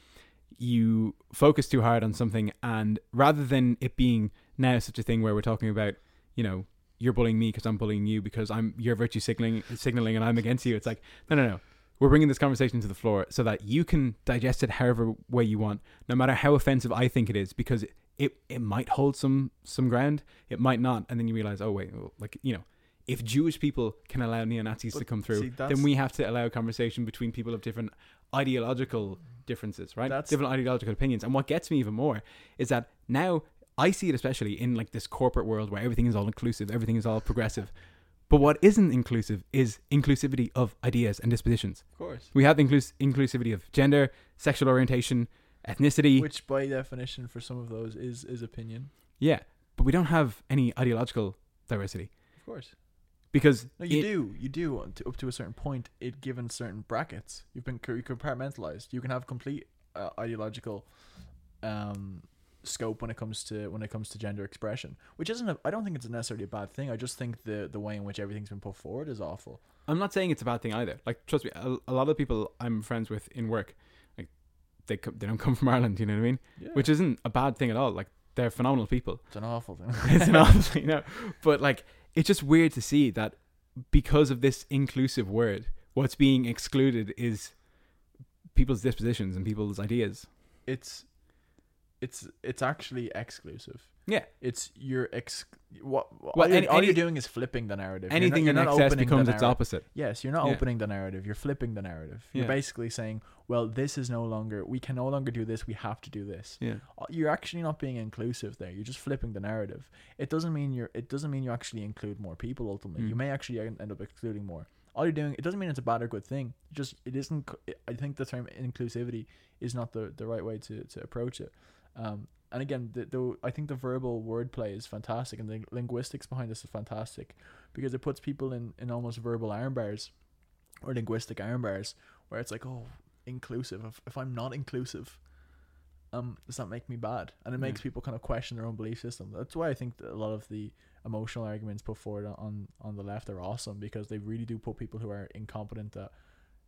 You focus too hard on something, and rather than it being now such a thing where we're talking about, you know, you're bullying me because I'm bullying you because I'm you're virtue signaling signaling and I'm against you. It's like no, no, no. We're bringing this conversation to the floor so that you can digest it however way you want, no matter how offensive I think it is, because it it might hold some some ground, it might not, and then you realize, oh wait, well, like you know, if Jewish people can allow neo Nazis to come through, see, then we have to allow a conversation between people of different ideological differences, right? That's- different ideological opinions. And what gets me even more is that now I see it especially in like this corporate world where everything is all inclusive, everything is all progressive. But what isn't inclusive is inclusivity of ideas and dispositions. of course We have the inclus- inclusivity of gender, sexual orientation, ethnicity. which by definition for some of those is is opinion yeah, but we don't have any ideological diversity of course because No, you it- do. You do up to, a certain point. It given certain brackets. You've been co- compartmentalized. You can have complete uh, ideological um, scope when it comes to when it comes to gender expression, which isn't. A, I don't think it's necessarily a bad thing. I just think the the way in which everything's been put forward is awful. I'm not saying it's a bad thing either. Like, trust me, a, a lot of people I'm friends with in work, like they co- they don't come from Ireland. You know what I mean? Yeah. Which isn't a bad thing at all. Like, they're phenomenal people. it's an awful thing. it's an awful thing, no. But like, it's just weird to see that because of this inclusive word, what's being excluded is people's dispositions and people's ideas. it's it's it's actually exclusive. Yeah. It's you're ex. What Well, all, you're, any- you're doing is flipping the narrative. You're not- Anything you're in not excess becomes its opposite. Yes, you're not Yeah. opening the narrative. You're flipping the narrative. Yeah. You're basically saying, "Well, this is no longer. We can no longer do this. We have to do this." Yeah. Uh, You're actually not being inclusive there. You're just flipping the narrative. It doesn't mean you're. It doesn't mean you actually include more people. Ultimately, Mm. you may actually end up excluding more. All you're doing. It doesn't mean it's a bad or good thing. Just it isn't. I think the term inclusivity is not the the right way to to approach it. Um, and again, the, the I think the verbal wordplay is fantastic, and the linguistics behind this is fantastic, because it puts people in in almost verbal iron bars, or linguistic iron bars, where it's like, oh, inclusive. If, if I'm not inclusive, um, does that make me bad? And it makes people kind of question their own belief system. That's why I think that a lot of the emotional arguments put forward on on the left are awesome because they really do put people who are incompetent at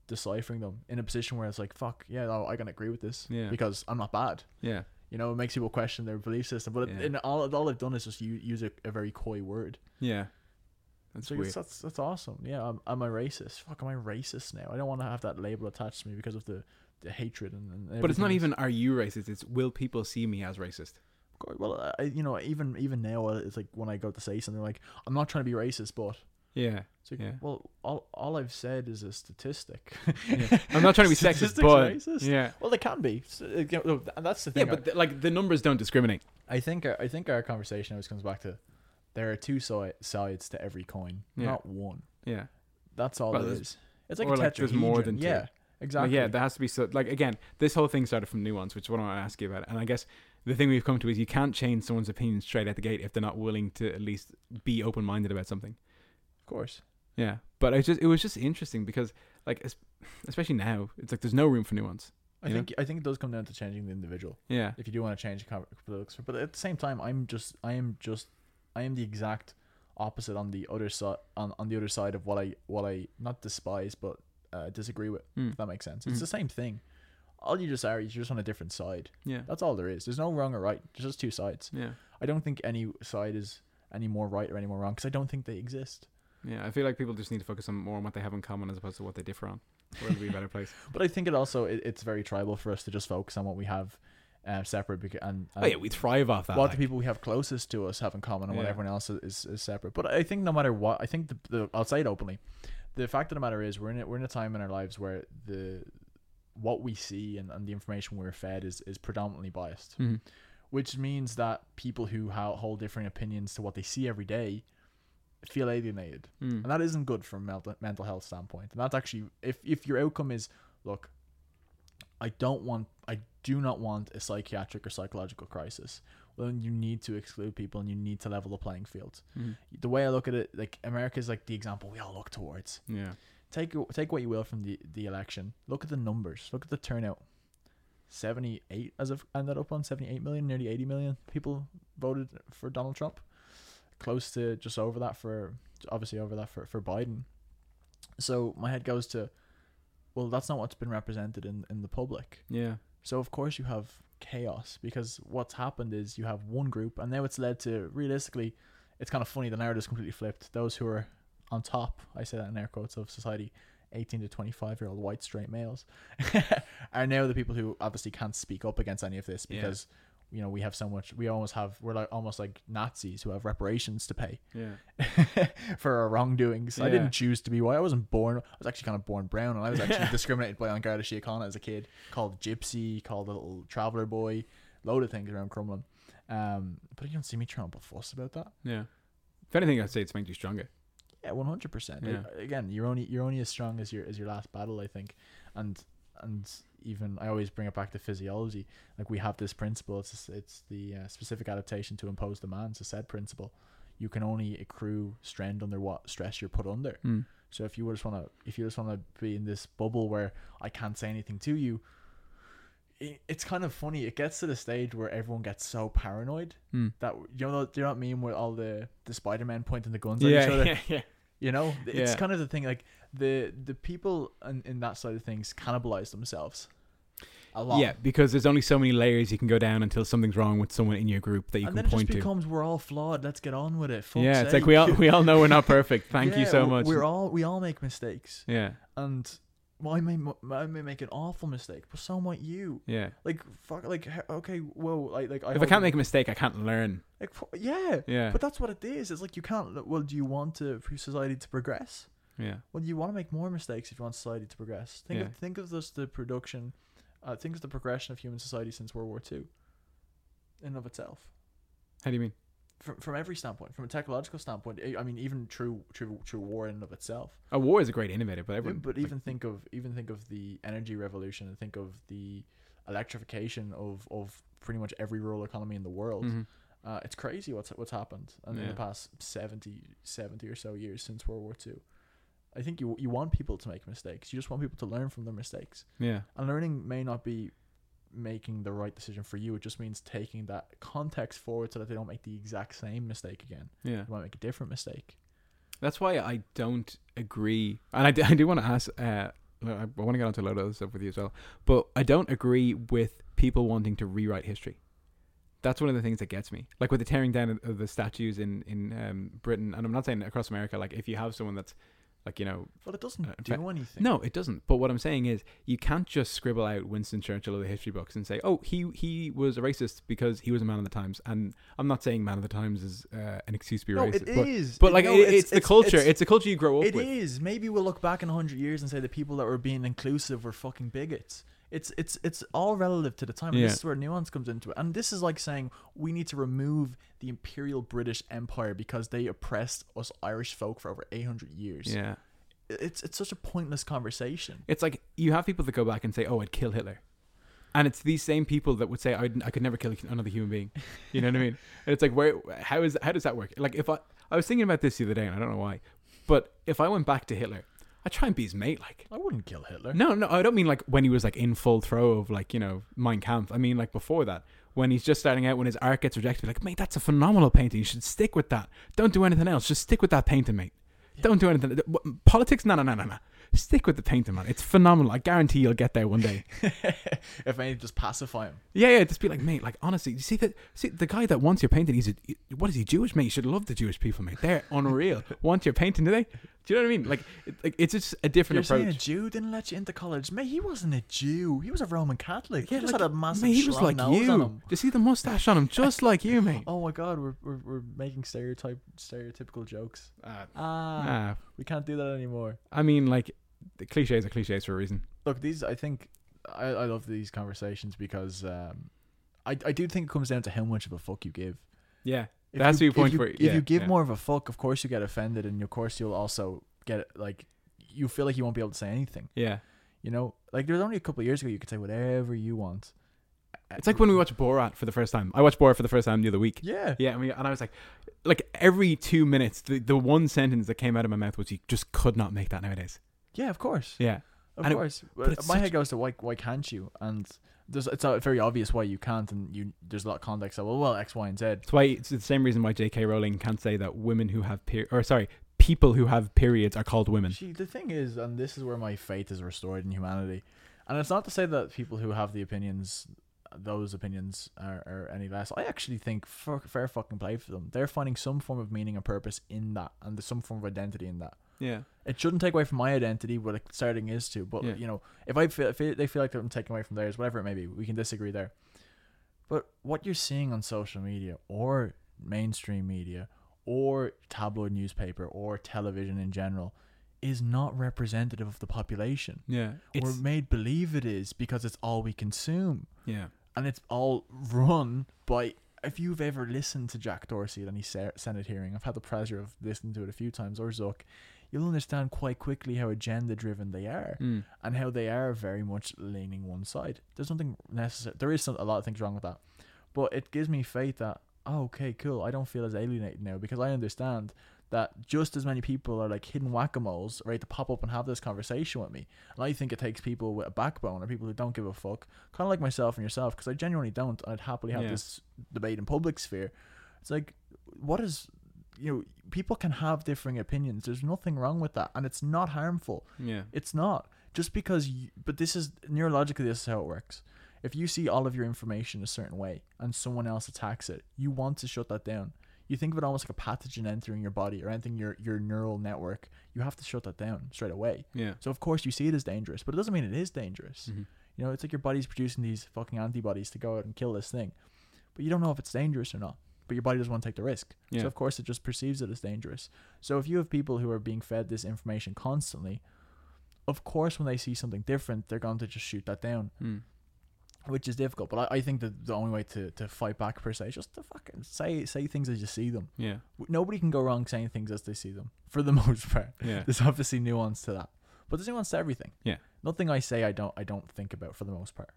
deciphering them in a position where it's like, fuck, yeah, I can agree with this Yeah. because I'm not bad. Yeah. You know, it makes people question their belief system. But Yeah. it, in all, all they've done is just use, use a, a very coy word. Yeah. That's So weird. that's, that's awesome. Yeah, I'm, am I racist? Fuck, am I racist now? I don't want to have that label attached to me because of the, the hatred and. and But it's not even are you racist? It's will people see me as racist? God, Well, I, you know, even even now, uh, it's like when I go to say something like, "I'm not trying to be racist," but Yeah. it's like, Yeah. well, all all I've said is a statistic. yeah. I'm not trying to be sexist, but racist? yeah. Well, they can be. Uh, you know, and that's the thing. Yeah, but th- like the numbers don't discriminate. I think our, I think our conversation always comes back to there are two si- sides to every coin, Yeah. not one. Yeah. That's all Well, it there's- It's like a like there's more than two. Yeah, Like, exactly. yeah, there has to be so like again, this whole thing started from nuance, which is what I want to ask you about. And I guess the thing we've come to is you can't change someone's opinion straight at the gate if they're not willing to at least be open minded about something. Of course. Yeah, but I just it was just interesting because like especially now it's like there's no room for nuance. I You know? think I think it does come down to changing the individual. Yeah, if you do want to change politics. But at the same time, I'm just I am just I am the exact opposite on the other side on, on the other side of what I what I not despise but uh, disagree with. Mm. If that makes sense. It's Mm. the same thing. All you just are you're just on a different side. yeah, That's all there is. There's no wrong or right. There's just two sides. yeah, I don't think any side is any more right or any more wrong because I don't think they exist. Yeah. I feel like people just need to focus on more on what they have in common as opposed to what they differ on. Where it'll be a better place. But I think it also it, it's very tribal for us to just focus on what we have uh, separate because and, and Oh yeah, we thrive off that. what like. the people we have closest to us have in common and what everyone else is, is, is separate. But I think no matter what, I think the, the I'll say it openly. The fact of the matter is we're in a, we're in a time in our lives where the what we see and, and the information we're fed is is predominantly biased, Mhm. which means that people who ha- hold different opinions to what they see every day feel alienated, Mm. and that isn't good from a mental mental health standpoint. And that's actually if if your outcome is look, I don't want, I do not want a psychiatric or psychological crisis. Well, then you need to exclude people and you need to level the playing field. Mhm. The way I look at it, like America is like the example we all look towards. Yeah, Take take what you will from the the election. Look at the numbers. Look at the turnout. Seventy eight, as I've ended up on seventy eight million, nearly eighty million people voted for Donald Trump. Close to just over that for obviously over that for for Biden. So my head goes to, well, that's not what's been represented in in the public. yeah, So of course you have chaos because what's happened is you have one group and now it's led to realistically it's kind of funny the narrative's completely flipped. Those who are on top, I say that in air quotes of society, 18 to 25 year old white straight males are now the people who obviously can't speak up against any of this Yeah. You know we have so much we almost have we're like almost like Nazis who have reparations to pay yeah, for our wrongdoings. I didn't choose to be white. I wasn't born. I was actually kind of born brown, and I was actually discriminated by on Garda Síochána as a kid. Called gypsy, called a little traveler boy, load of things around Crumlin. Um, but you don't see me trying a fuss about that. yeah. If anything, I'd say it's made you stronger. Yeah, one hundred percent. Yeah. Again, you're only you're only as strong as your as your last battle, I think, and and even I always bring it back to physiology. Like we have this principle. It's it's the uh, specific adaptation to impose demands. A SAID principle. You can only accrue strength under what stress you're put under. Mm. So if you just want to, if you just want to be in this bubble where I can't say anything to you, i it's kind of funny. It gets to the stage where everyone gets so paranoid Mm. that you know, do you know what I mean? With all the the Spider Man pointing the guns at Yeah, each other. yeah, yeah. You know, it's Yeah. kind of the thing. Like the the people in, in that side of things cannibalize themselves a lot. Yeah, because there's only so many layers you can go down until something's wrong with someone in your group that you and can then it just point to. becomes we're all flawed. Let's get on with it. Fuck's Yeah, it's like sake. we all we all know we're not perfect. Thank you Yeah, so w- much. We're all we all make mistakes, yeah, and I may I may make an awful mistake, but so might you. Yeah. Like fuck, like okay, whoa, like like I If I can't make a mistake, I can't learn. like yeah, Yeah. But that's what it is. It's like you can't. Well, do you want to for society to progress? Yeah. Well, you want to make more mistakes if you want society to progress. Think Yeah. of think of this the production, uh, think of the progression of human society since World War Two. In and of itself, How do you mean? From from every standpoint, from a technological standpoint, I mean, even true true true war in and of itself. A war is a great innovator, but Yeah, but like, even think of even think of the energy revolution and think of the electrification of of pretty much every rural economy in the world. Mhm. Uh, it's crazy what's what's happened in Yeah. the past 70, 70 or so years since World War Two. I think you you want people to make mistakes. You just want people to learn from their mistakes. yeah. And learning may not be making the right decision for you. It just means taking that context forward so that they don't make the exact same mistake again. Yeah. They might make a different mistake. That's why I don't agree, and I do want to ask. Uh, I want to get onto a lot of other stuff with you as well, but I don't agree with people wanting to rewrite history. That's one of the things that gets me. Like with the tearing down of, of the statues in in um, Britain, and I'm not saying across America. Like if you have someone that's like you know well, it doesn't Uh, do anything. No, it doesn't. But what I'm saying is, you can't just scribble out Winston Churchill of the history books and say, "Oh, he he was a racist because he was a man of the times." And I'm not saying man of the times is uh, an excuse to be No, racist. it but, is. But like, no, it, it's- it's, the it's- culture. It's, it's- the culture you grow up It with. is. Maybe we'll look back in hundred years and say the people that were being inclusive were fucking bigots. It's it's it's all relative to the time. And Yeah. This is where nuance comes into it. And this is like saying we need to remove the imperial British Empire because they oppressed us Irish folk for over eight hundred years. Yeah. It's it's such a pointless conversation. It's like you have people that go back and say, "Oh, I'd kill Hitler," and it's these same people that would say, "I'd, "I could never kill another human being." You know what I mean? And it's like, where? How is? How does that work? Like, if I, I was thinking about this the other day, and I don't know why, but if I went back to Hitler, I'd try and be his mate. Like, I wouldn't kill Hitler. no, no, I don't mean like when he was like in full throw of like you know Mein Kampf. I mean like before that, when he's just starting out, when his art gets rejected, like, mate, that's a phenomenal painting. You should stick with that. Don't do anything else. Just stick with that painting, mate. Don't do anything. Politics? No, no, no, no, no. Stick with the painting, man. It's phenomenal. I guarantee you'll get there one day. if anything, just pacify him. Yeah, yeah. Just be like, mate. Like, honestly, you see that? See the guy that wants your painting. He's a what is he Jewish, mate? You should love the Jewish people, mate. They're unreal. Want your painting, do they? Do you know what I mean? Like, it, like it's just a different You're saying a. Jew didn't let you into college, mate. He wasn't a Jew. He was a Roman Catholic. Yeah, he just like, had a massive mate, he was like nose you. you see the mustache on him? Just like you, mate. Oh my god, we're we're, we're making stereotype stereotypical jokes. Uh, Ah, nah, we can't do that anymore. I mean, like, the cliches are cliches for a reason. Look, these I think I, I love these conversations because um, I I do think it comes down to how much of a fuck you give. Yeah, If there has you, to point if you, where if yeah, you give yeah. more of a fuck, of course you get offended, and of course you'll also get like you feel like you won't be able to say anything. Yeah, You know, like there was only a couple of years ago you could say whatever you want. It's like when we watch Borat for the first time. I watched Borat for the first time the other week. Yeah, Yeah, I mean, and I was like, like every two minutes, the the one sentence that came out of my mouth was, "You just could not make that nowadays." yeah, of course. Yeah, Of And course, but but my head goes to why why can't you? And there's it's very obvious why you can't, and you there's a lot of context. Of, well, well, X, Y, and Z. it's why it's the same reason why J.K. Rowling can't say that women who have per or sorry, people who have periods are called women. See, the thing is, and this is where my faith is restored in humanity. And it's not to say that people who have the opinions, those opinions, are, are any less. I actually think for, fair fucking play for them. They're finding some form of meaning and purpose in that, and there's some form of identity in that. Yeah, It shouldn't take away from my identity, what it starting is to. But Yeah. you know, if I feel if they feel like I'm taking away from theirs, whatever it may be, we can disagree there. But what you're seeing on social media or mainstream media or tabloid newspaper or television in general is not representative of the population. yeah, We're made believe it is because it's all we consume. yeah, And it's all run by. If you've ever listened to Jack Dorsey at any Senate hearing, I've had the pleasure of listening to it a few times, or Zuck, you'll understand quite quickly how agenda driven they are Mm. and how they are very much leaning one side. There's nothing necessary. There is some, a lot of things wrong with that, but it gives me faith that oh, okay, cool. I don't feel as alienated now because I understand that just as many people are like hidden whack a moles ready to pop up and have this conversation with me. And I think it takes people with a backbone or people who don't give a fuck, kind of like myself and yourself, because I genuinely don't. I'd happily have Yeah. this debate in public sphere. It's like, what is, you know, people can have differing opinions. There's nothing wrong with that, and it's not harmful. yeah, It's not just because. You, but this is neurologically. This is how it works. If you see all of your information a certain way and someone else attacks it, you want to shut that down. You think of it almost like a pathogen entering your body or entering your, your neural network. You have to shut that down straight away. Yeah. So of course you see it as dangerous, but it doesn't mean it is dangerous. Mhm. You know, it's like your body's producing these fucking antibodies to go out and kill this thing, but you don't know if it's dangerous or not. But your body doesn't want to take the risk, Yeah. so of course it just perceives it as dangerous. So if you have people who are being fed this information constantly, of course when they see something different, they're going to just shoot that down, Mm. Which is difficult. But I, I think that the only way to, to fight back per se is just to fucking say say things as you see them. Yeah. Nobody can go wrong saying things as they see them for the most part. Yeah. There's obviously nuance to that, but there's nuance to everything. Yeah. Nothing I say I don't I don't think about for the most part.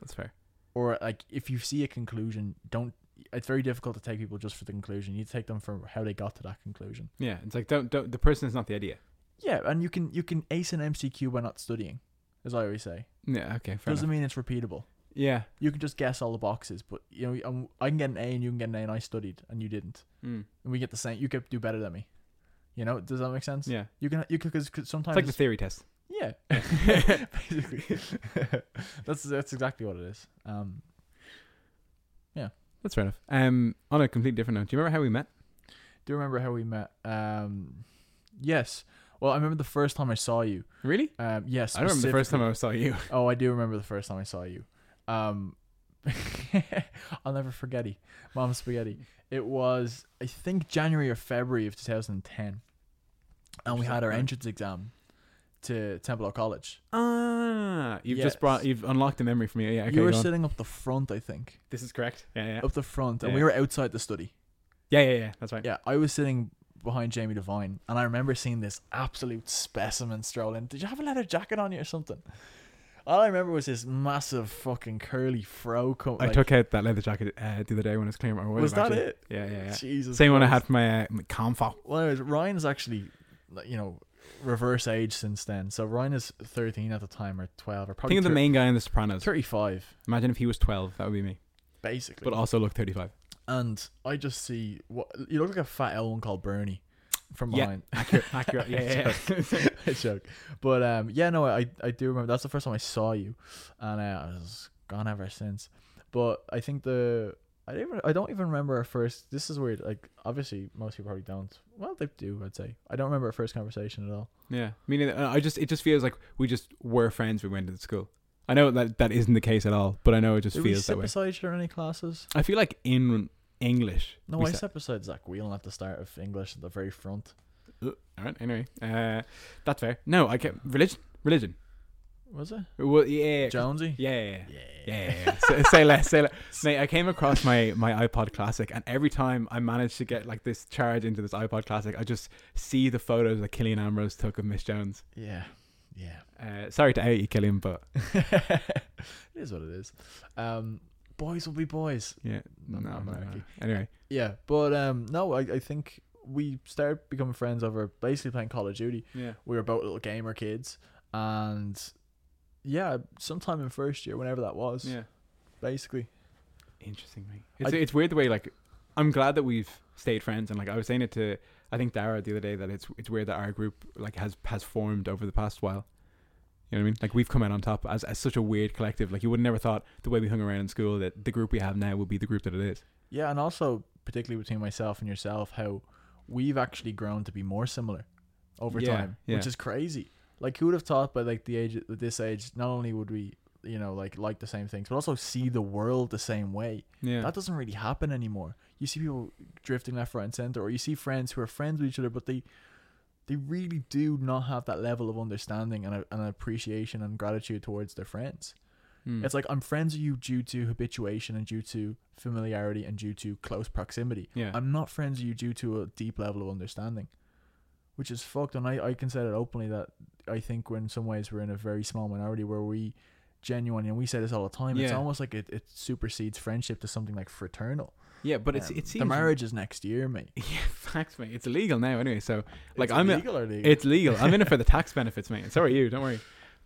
That's fair. Or like if you see a conclusion, don't. It's very difficult to take people just for the conclusion. You take them for how they got to that conclusion. Yeah. It's like don't don't the person is not the idea. Yeah, and you can you can ace an MCQ by not studying, as I always say. Yeah. Okay. Fair Doesn't enough. mean it's repeatable. Yeah. You can just guess all the boxes, but you know um, I can get an A and you can get an A, and I studied and you didn't, Mm. and we get the same. You could do better than me. You know, does that make sense? Yeah. You can you could because It's sometimes like the theory test. Yeah, basically, that's that's exactly what it is. Um, Yeah. That's fair enough. Um, on a completely different note, do you remember how we met? do you remember how we met? Um, yes. Well, I remember the first time I saw you. Really? Um, yes. I remember the first time I saw you. Oh, I do remember the first time I saw you. Um, I'll never forget it. Mom spaghetti. It was I think January or February of 2010, and we had our entrance exam to Templeogue College. Ah, you've just brought you've unlocked a memory for me. Yeah. Okay, you were sitting up the front, I think, This is correct. Yeah. Yeah. up the front, and Yeah. we were outside the study. Yeah. Yeah. Yeah. That's right. Yeah, I was sitting behind Jamie Devine, and I remember seeing this absolute specimen stroll in. Did you have a leather jacket on you or something? All I remember was this massive fucking curly fro. Co- I like, took out that leather jacket uh, the other day when I was clearing my wardrobe. Was that actually. it? Yeah. Yeah. Yeah. Jesus. Same one I had for my uh, my comfort. Well, anyways, Ryan's actually, you know, reverse age since then. So Ryan is 13 at the time, or 12, or probably Think of the main guy in The Sopranos. 35, Imagine if he was 12. That would be me. basically. But also look 35. And I just see what you look like a fat L1 called Bernie from Yeah. behind. Accurate. Accurate. Yeah. Yeah. yeah. a joke. But um, yeah, no, I I do remember that's the first time I saw you, and uh, I was gone ever since. But I think the I don't even I don't even remember our first. This is weird. Like obviously most people probably don't. Well, they do. I'd say I don't remember our first conversation at all. Yeah, me neither. Uh, I just it just feels like we just were friends. We went to school. I know that that isn't the case at all, but I know it just Did we feels sit that way. beside each other in any classes? I feel like in English. No, we I sat- sat beside Zach Whelan at the start of English at the very front. Uh, all right. Anyway, uh, that's fair. No, I get religion. Religion. Was it Well, yeah. Jonesy? Yeah, yeah, yeah. yeah, yeah, yeah. say, say less, say less. Mate, I came across my, my iPod Classic, and every time I managed to get like this charge into this iPod Classic, I just see the photos that Killian Ambrose took of Miss Jones. Yeah, yeah. Uh, sorry to out you, Killian, but it is what it is. Um, boys will be boys. yeah, No, no, no. Anyway, Yeah, but um, no, I, I think we started becoming friends over basically playing Call of Duty. yeah, We were both little gamer kids, and yeah, sometime in first year, whenever that was, yeah. basically. Interesting, mate. It's, I- it's weird the way like I'm glad that we've stayed friends, and like I was saying it to I think Dara the other day that it's it's weird that our group like has has formed over the past while. You know what I mean? Like we've come out on top as, as such a weird collective. Like you would never thought the way we hung around in school that the group we have now would be the group that it is. Yeah, and also particularly between myself and yourself, how we've actually grown to be more similar over Yeah, time, yeah. which is crazy. Like, who would have thought by like the age at this age, not only would we, you know, like like the same things, but also see the world the same way. Yeah. That doesn't really happen anymore. You see people drifting left, right, and center, or you see friends who are friends with each other, but they they really do not have that level of understanding and, a, and appreciation and gratitude towards their friends. Hmm. It's like I'm friends with you due to habituation and due to familiarity and due to close proximity. Yeah. I'm not friends with you due to a deep level of understanding, which is fucked. And I, I can say that openly that I think we're in some ways we're in a very small minority where we genuinely, and we say this all the time, it's almost like it, it supersedes friendship to something like fraternal. Yeah, but it's Um, it the marriage is next year, mate. Yeah, facts, mate. It's illegal now anyway. So like It's I'm illegal or legal? It's legal. I'm in it for the tax benefits, mate. So are you. Don't worry.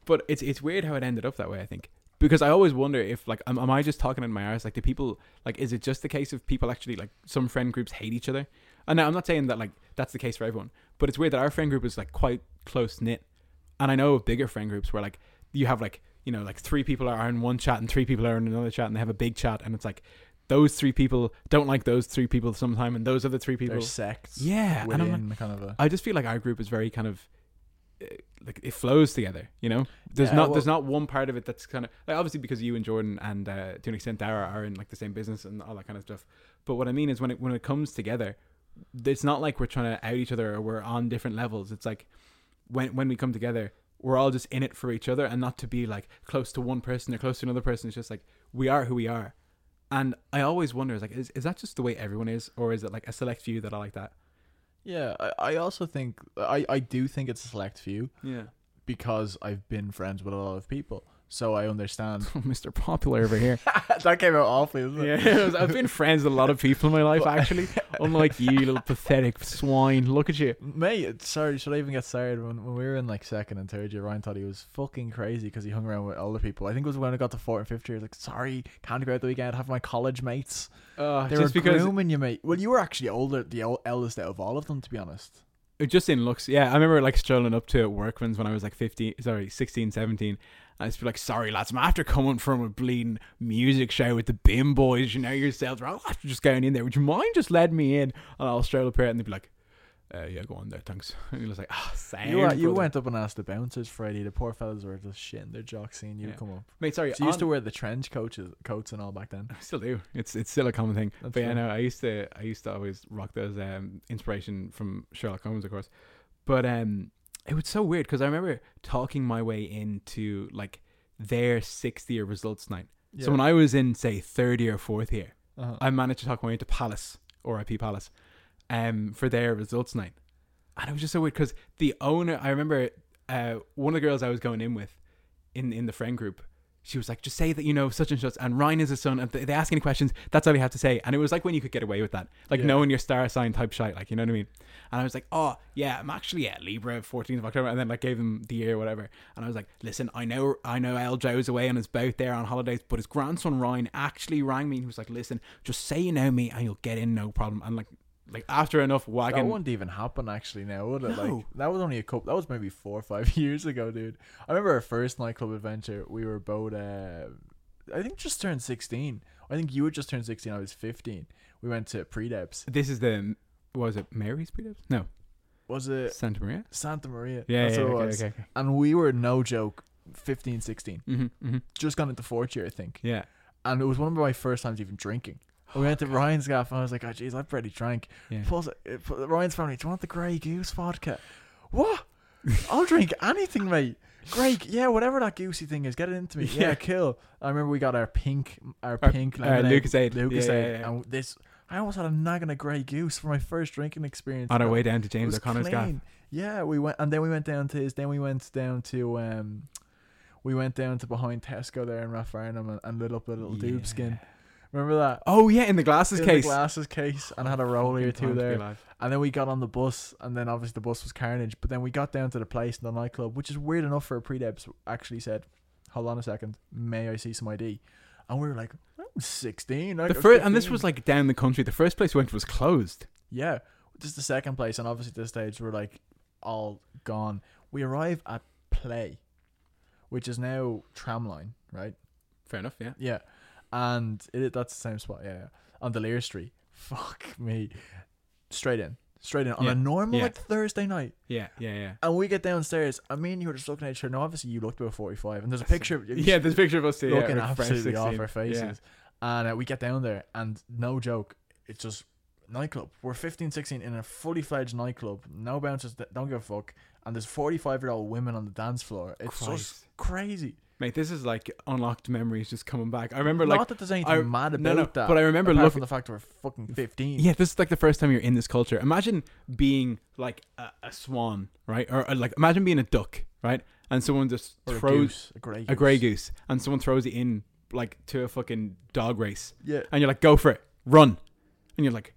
But it's it's weird how it ended up that way. I think because I always wonder if like am, am I just talking in my arse? Like, do people like is it just the case of people actually like some friend groups hate each other? And now I'm not saying that like that's the case for everyone, but it's weird that our friend group is like quite close knit. And I know of bigger friend groups where like you have like you know like three people are in one chat and three people are in another chat and they have a big chat and it's like those three people don't like those three people sometime, and those other three people. There's sects. Yeah, and I'm like- kind of a. I just feel like our group is very kind of uh, like it flows together. You know, there's Yeah, not there's not one part of it that's kind of like obviously because you and Jordan and uh, to an extent Dara are in like the same business and all that kind of stuff. But what I mean is when it when it comes together, it's not like we're trying to out each other or we're on different levels. It's like when when we come together, we're all just in it for each other and not to be like close to one person or close to another person. It's just like we are who we are. And I always wonder, is like, is, is that just the way everyone is, or is it like a select few that are like that? Yeah, I, I also think I, I do think it's a select few Yeah. because I've been friends with a lot of people, so I understand. Mr. Popular over here. that came out awfully? Yeah, I've been friends with a lot of people in my life, actually. Unlike you, little pathetic swine. Look at you. Mate, sorry, should I even get started? When, when we were in like second and third year, Ryan thought he was fucking crazy because he hung around with older people. I think it was when I got to fourth and fifth year. Like, sorry, can't go out the weekend. Have my college mates. Uh, They just were because, grooming you, mate. Well, you were actually older, the el- eldest out of all of them, to be honest. just in looks, yeah. I remember like strolling up to Workman's when I was like 15, sorry, 16, 17. I just be like, sorry, lads, I'm after coming from a bleeding music show with the Bim Boys. You know yourselves. Right? After just going in there, would you mind just letting me in? And I'll stroll up here and they'd be like, uh, yeah, go on there, thanks. And he was like, ah, oh, You, uh, you went up and asked the bouncers Friday. The poor fellas were just shitting their jocks seeing you Yeah. come up. Mate, sorry. So you used to wear the trench coaches, coats and all back then. I still do. It's it's still a common thing. That's but yeah, no, I used to I used to always rock those um inspiration from Sherlock Holmes, of course. But um, it was so weird because I remember talking my way into like their sixth year results night. So when I was in say third year, or fourth year, uh I managed to talk my way into Palace or IP Palace, um, for their results night, and it was just so weird because the owner. I remember uh one of the girls I was going in with, in in the friend group. She was like, just say that you know such and such, and Ryan is his son. And they ask any questions, that's all you have to say. And it was like when you could get away with that, like Yeah. knowing your star sign type shit, like you know what I mean. And I was like, oh yeah, I'm actually yeah Libra, 14th of October, and then like gave them the year or whatever. And I was like, listen, I know I know El Joe's away on his boat there on holidays, but his grandson Ryan actually rang me and he was like, listen, just say you know me and you'll get in no problem. And like like after enough wagon, That wouldn't even happen actually now, would it? No. Like that was only a couple. That was maybe four or five years ago, dude. I remember our first nightclub adventure. We were both, uh, I think, just turned sixteen. I think you had just turned sixteen. I was fifteen. We went to Predebs. this is the was it Mary's Predebs? No, Was it Santa Maria. Santa Maria? Yeah, That's yeah, what it okay, was. okay, okay. And we were no joke, 15, 16. Mm-hmm, mm-hmm. Just gone into fourth year, I think. Yeah. And it was one of my first times even drinking. We went to Ryan's gaff and I was like, oh jeez, I've already drank. Yeah. It, it- Ryan's family, do you want the Grey Goose vodka? What? I'll drink anything, mate. Grey, yeah, whatever that goosey thing is, get it into me. Yeah, Yeah. kill. I remember we got our pink, our, Our- pink uh, lemonade, Lucozade. Lucozade, Yeah, yeah, yeah. and this. I almost had a nagging a Grey Goose for my first drinking experience. On our way down to James was O'Connor's gaff. clean. Yeah, we went, and then we went down to his. Then we went down to um, we went down to behind Tesco there in Rathfarnham and, and lit up a little doob skin. Remember that? Oh yeah, in the glasses In case. the glasses case, and oh, had a rollie or two to there. And then we got on the bus, and then obviously the bus was carnage. But then we got down to the place in the nightclub, which is weird enough for a pre-debs. Actually said, "Hold on a second, may I see some ID?" And we were like, "I was 16." I The first, and this was like down the country. The first place we went was closed. yeah. just the second place, and obviously at this stage we're like all gone. We arrive at Play, which is now Tramline, right? Fair enough. Yeah. Yeah, and it, that's the same spot. Yeah, yeah. on D'Olier Street. Fuck me, straight in, straight in on Yeah, a normal yeah. like Thursday night. Yeah. Yeah. Yeah. And we get downstairs, and me and you were just looking at each other. Now, obviously, you looked about 45, and there's a picture of Yeah. There's a picture of us too. looking absolutely off 16. our faces. And uh, we get down there, and no joke, it's just nightclub. We're 15, 16 in a fully fledged nightclub. No bouncers, don't give a fuck. And there's 45 year old women on the dance floor. It's Christ. just crazy. Mate, this is like unlocked memories just coming back. I remember like Not that there's anything I- mad about no, no, that. but I remember apart look- from the fact we're fucking 15. Yeah, this is like the first time you're in this culture. Imagine being like a, a swan, right? Or, or, like imagine being a duck, right? And someone just Or a throws goose, a grey a grey goose, and someone throws it in like to a fucking dog race, Yeah. and you're like, "Go for it, run!" And you're like,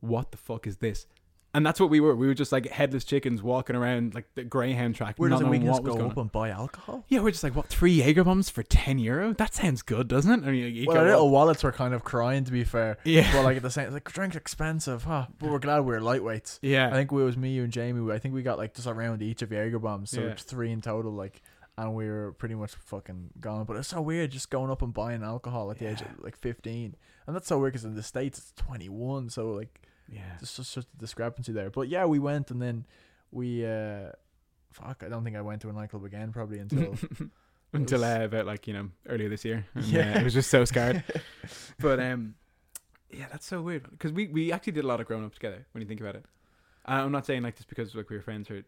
"What the fuck is this?" And that's what we were. We were just like headless chickens walking around like the greyhound track, Where does not we knowing can just go up on. and buy alcohol? Yeah, we're just like, what? Three Jaeger bombs for ten euro? That sounds good, doesn't it? And you, you Well, go our up- little wallets were kind of crying, to be fair. Yeah. But like at the same, like drink's expensive, huh? But we're glad we are lightweights. yeah, I think it was me, you, and Jamie. I think we got like just around each of Jaeger bombs, so Yeah. it's three in total. Like, and we were pretty much fucking gone. But it's so weird just going up and buying alcohol at the age of like 15, and that's so weird because in the states it's 21. So like, Yeah. there's just such a discrepancy there. But yeah, we went and then we uh, fuck, I don't think I went to a nightclub again probably until Until was- uh, about like you know earlier this year. And, Yeah. uh, it was just so scared. but um, yeah, that's so weird because we we actually did a lot of growing up together when you think about it. And I'm not saying like just because like we were friends for.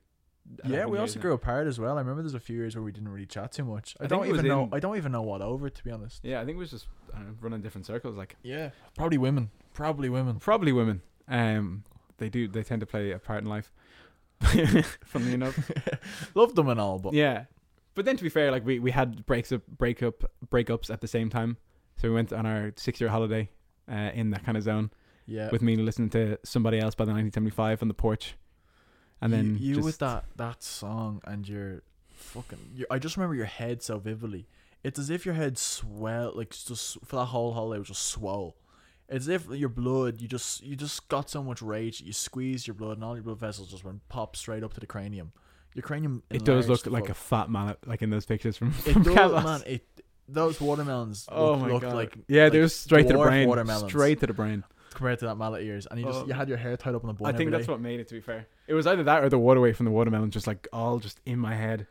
Yeah, we also now. grew apart as well. I remember there's a few years where we didn't really chat too much. I, I don't even know. I don't even know what over to be honest. Yeah, I think it was just I don't know, running different circles. Like Yeah, probably women. Probably women. probably women. Um, they do. They tend to play a part in life. Funnily enough. Love them and all, but Yeah, but then to be fair, like we, we had breaks up, break breakup, breakups at the same time. So we went on our six year holiday uh, in that kind of zone yeah. with me listening to somebody else by the 1975 on the porch, and then you, you just, with that that song and your fucking. Your, I just remember your head so vividly. It's as if your head swell like just for that whole holiday was just swole. It's if your blood you just you just got so much rage you squeezed your blood and all your blood vessels just went pop straight up to the cranium. Your cranium. It does look like a fat mallet, like in those pictures from. It does, man. It those watermelons. Oh look, my god! Like yeah, like they're straight to the brain, Watermelons straight to the brain. compared to that mallet ears, and you just Oh. you had your hair tied up on the bun. I think that's day. what made it. To be fair, it was either that or the waterway from the watermelon, just like all just in my head.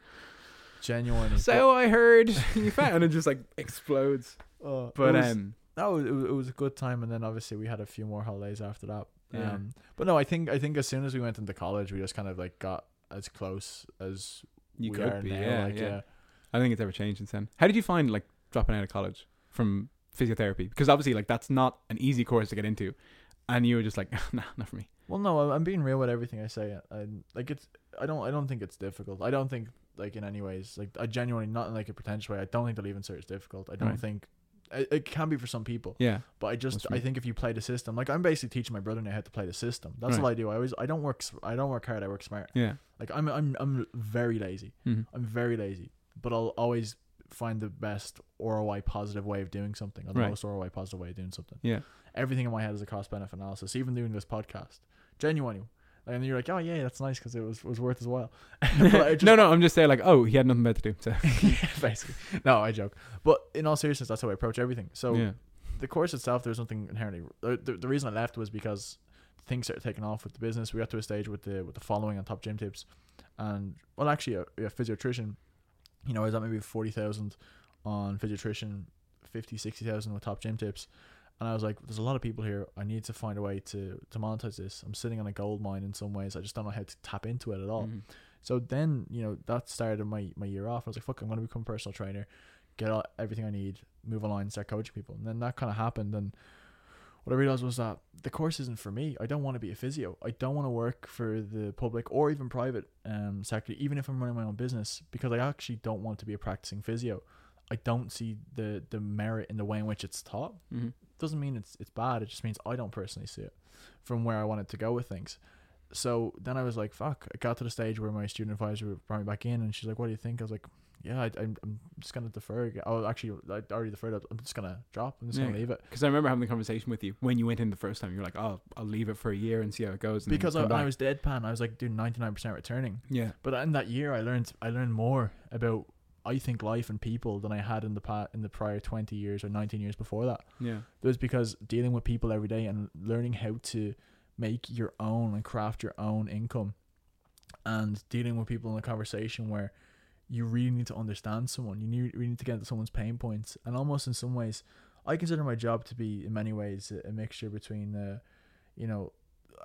Genuine. So I heard you fat, and it just like explodes. but, uh, But was, um, no, it was, it was a good time, and then obviously we had a few more holidays after that. Yeah. Um, but no, I think I think as soon as we went into college, we just kind of like got as close as you we could are be, now. yeah, like, yeah. I think it's ever changed since then. How did you find like dropping out of college from physiotherapy? Because obviously, like that's not an easy course to get into, and you were just like, nah, not for me. Well, no, I'm- I'm being real with everything I say. I like it's. I don't. I don't think it's difficult. I don't think like in any ways. Like I genuinely not in like a pretentious way. I don't think the leaving cert is difficult. I don't Right. think it, it can be for some people. Yeah, But I just I think if you play the system, like I'm basically teaching my brother now how to play the system. That's Right. all I do. I always I don't work I don't work hard. I work smart. yeah, Like I'm I'm I'm very lazy. Mhm. I'm very lazy, but I'll always find the best ROI positive way of doing something, or the Right. most ROI positive way of doing something. yeah. Everything in my head is a cost benefit analysis. Even doing this podcast, genuinely. And you're like, oh yeah, that's nice because it was was worth as well. Just- no, no, I'm just saying like, oh, he had nothing better to do. So yeah, basically. No, I joke. But in all seriousness, that's how I approach everything. So yeah, the course itself, there's nothing inherently. The, the, the reason I left was because things started taking off with the business. We got to a stage with the with the following on top gym tips, and well, actually, uh, a, a Physiotrition. You know, I was at maybe forty thousand on Physiotrition, 50, 60,000 with top gym tips, and I was like, "There's a lot of people here. I need to find a way to to monetize this. I'm sitting on a gold mine in some ways. I just don't know how to tap into it at all." Mhm. So then, you know, that started my, my year off. I was like, fuck, I'm going to become a personal trainer, get all, everything I need, move online, start coaching people. And then that kind of happened. And what I realized was that the course isn't for me. I don't want to be a physio. I don't want to work for the public or even private um, sector, even if I'm running my own business, because I actually don't want to be a practicing physio. I don't see the, the merit in the way in which it's taught Mhm. Doesn't mean it's it's bad. It just means I don't personally see it from where I wanted to go with things. So then I was like, fuck. I got to the stage where my student advisor brought me back in, and she's like, "What do you think?" I was like, "Yeah, I, I'm, I'm just gonna defer." Oh, actually, I already deferred. it. I'm just gonna drop. I'm just Yeah. gonna leave it Because I remember having the conversation with you when you went in the first time. You were like, "Oh, I'll leave it for a year and see how it goes." And because I, I was deadpan. I was like, "Dude, 99 percent returning." yeah, But in that year, I learned I learned more about I think life and people than I had in the pa- in the prior 20 years or 19 years before that. yeah, It was because dealing with people every day and learning how to make your own and craft your own income and dealing with people in a conversation where you really need to understand someone. You need, really need to get into someone's pain points. And almost in some ways, I consider my job to be, in many ways, a, a mixture between, uh, you know,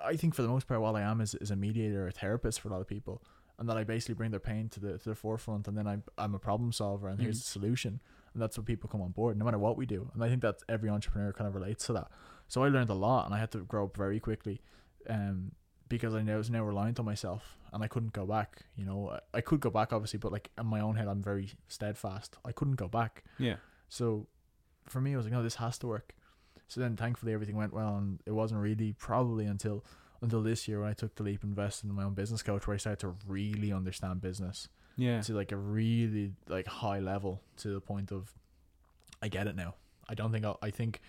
I think for the most part, what I am is, is a mediator or a therapist for a lot of people. And that I basically bring their pain to the to the forefront, and then I'm I'm a problem solver, and here's Mhm. the solution, and that's what people come on board, no matter what we do. And I think that every entrepreneur kind of relates to that. So I learned a lot, and I had to grow up very quickly, um, because I was now reliant on myself, and I couldn't go back. You know, I, I could go back obviously, but like in my own head, I'm very steadfast. I couldn't go back. yeah. So for me, I was like, no, this has to work. So then, thankfully, everything went well, and it wasn't really probably until until this year when I took the leap, and invested in my own business coach, where I started to really understand business Yeah. to like a really like high level to the point of I get it now. I don't think I'll, I think,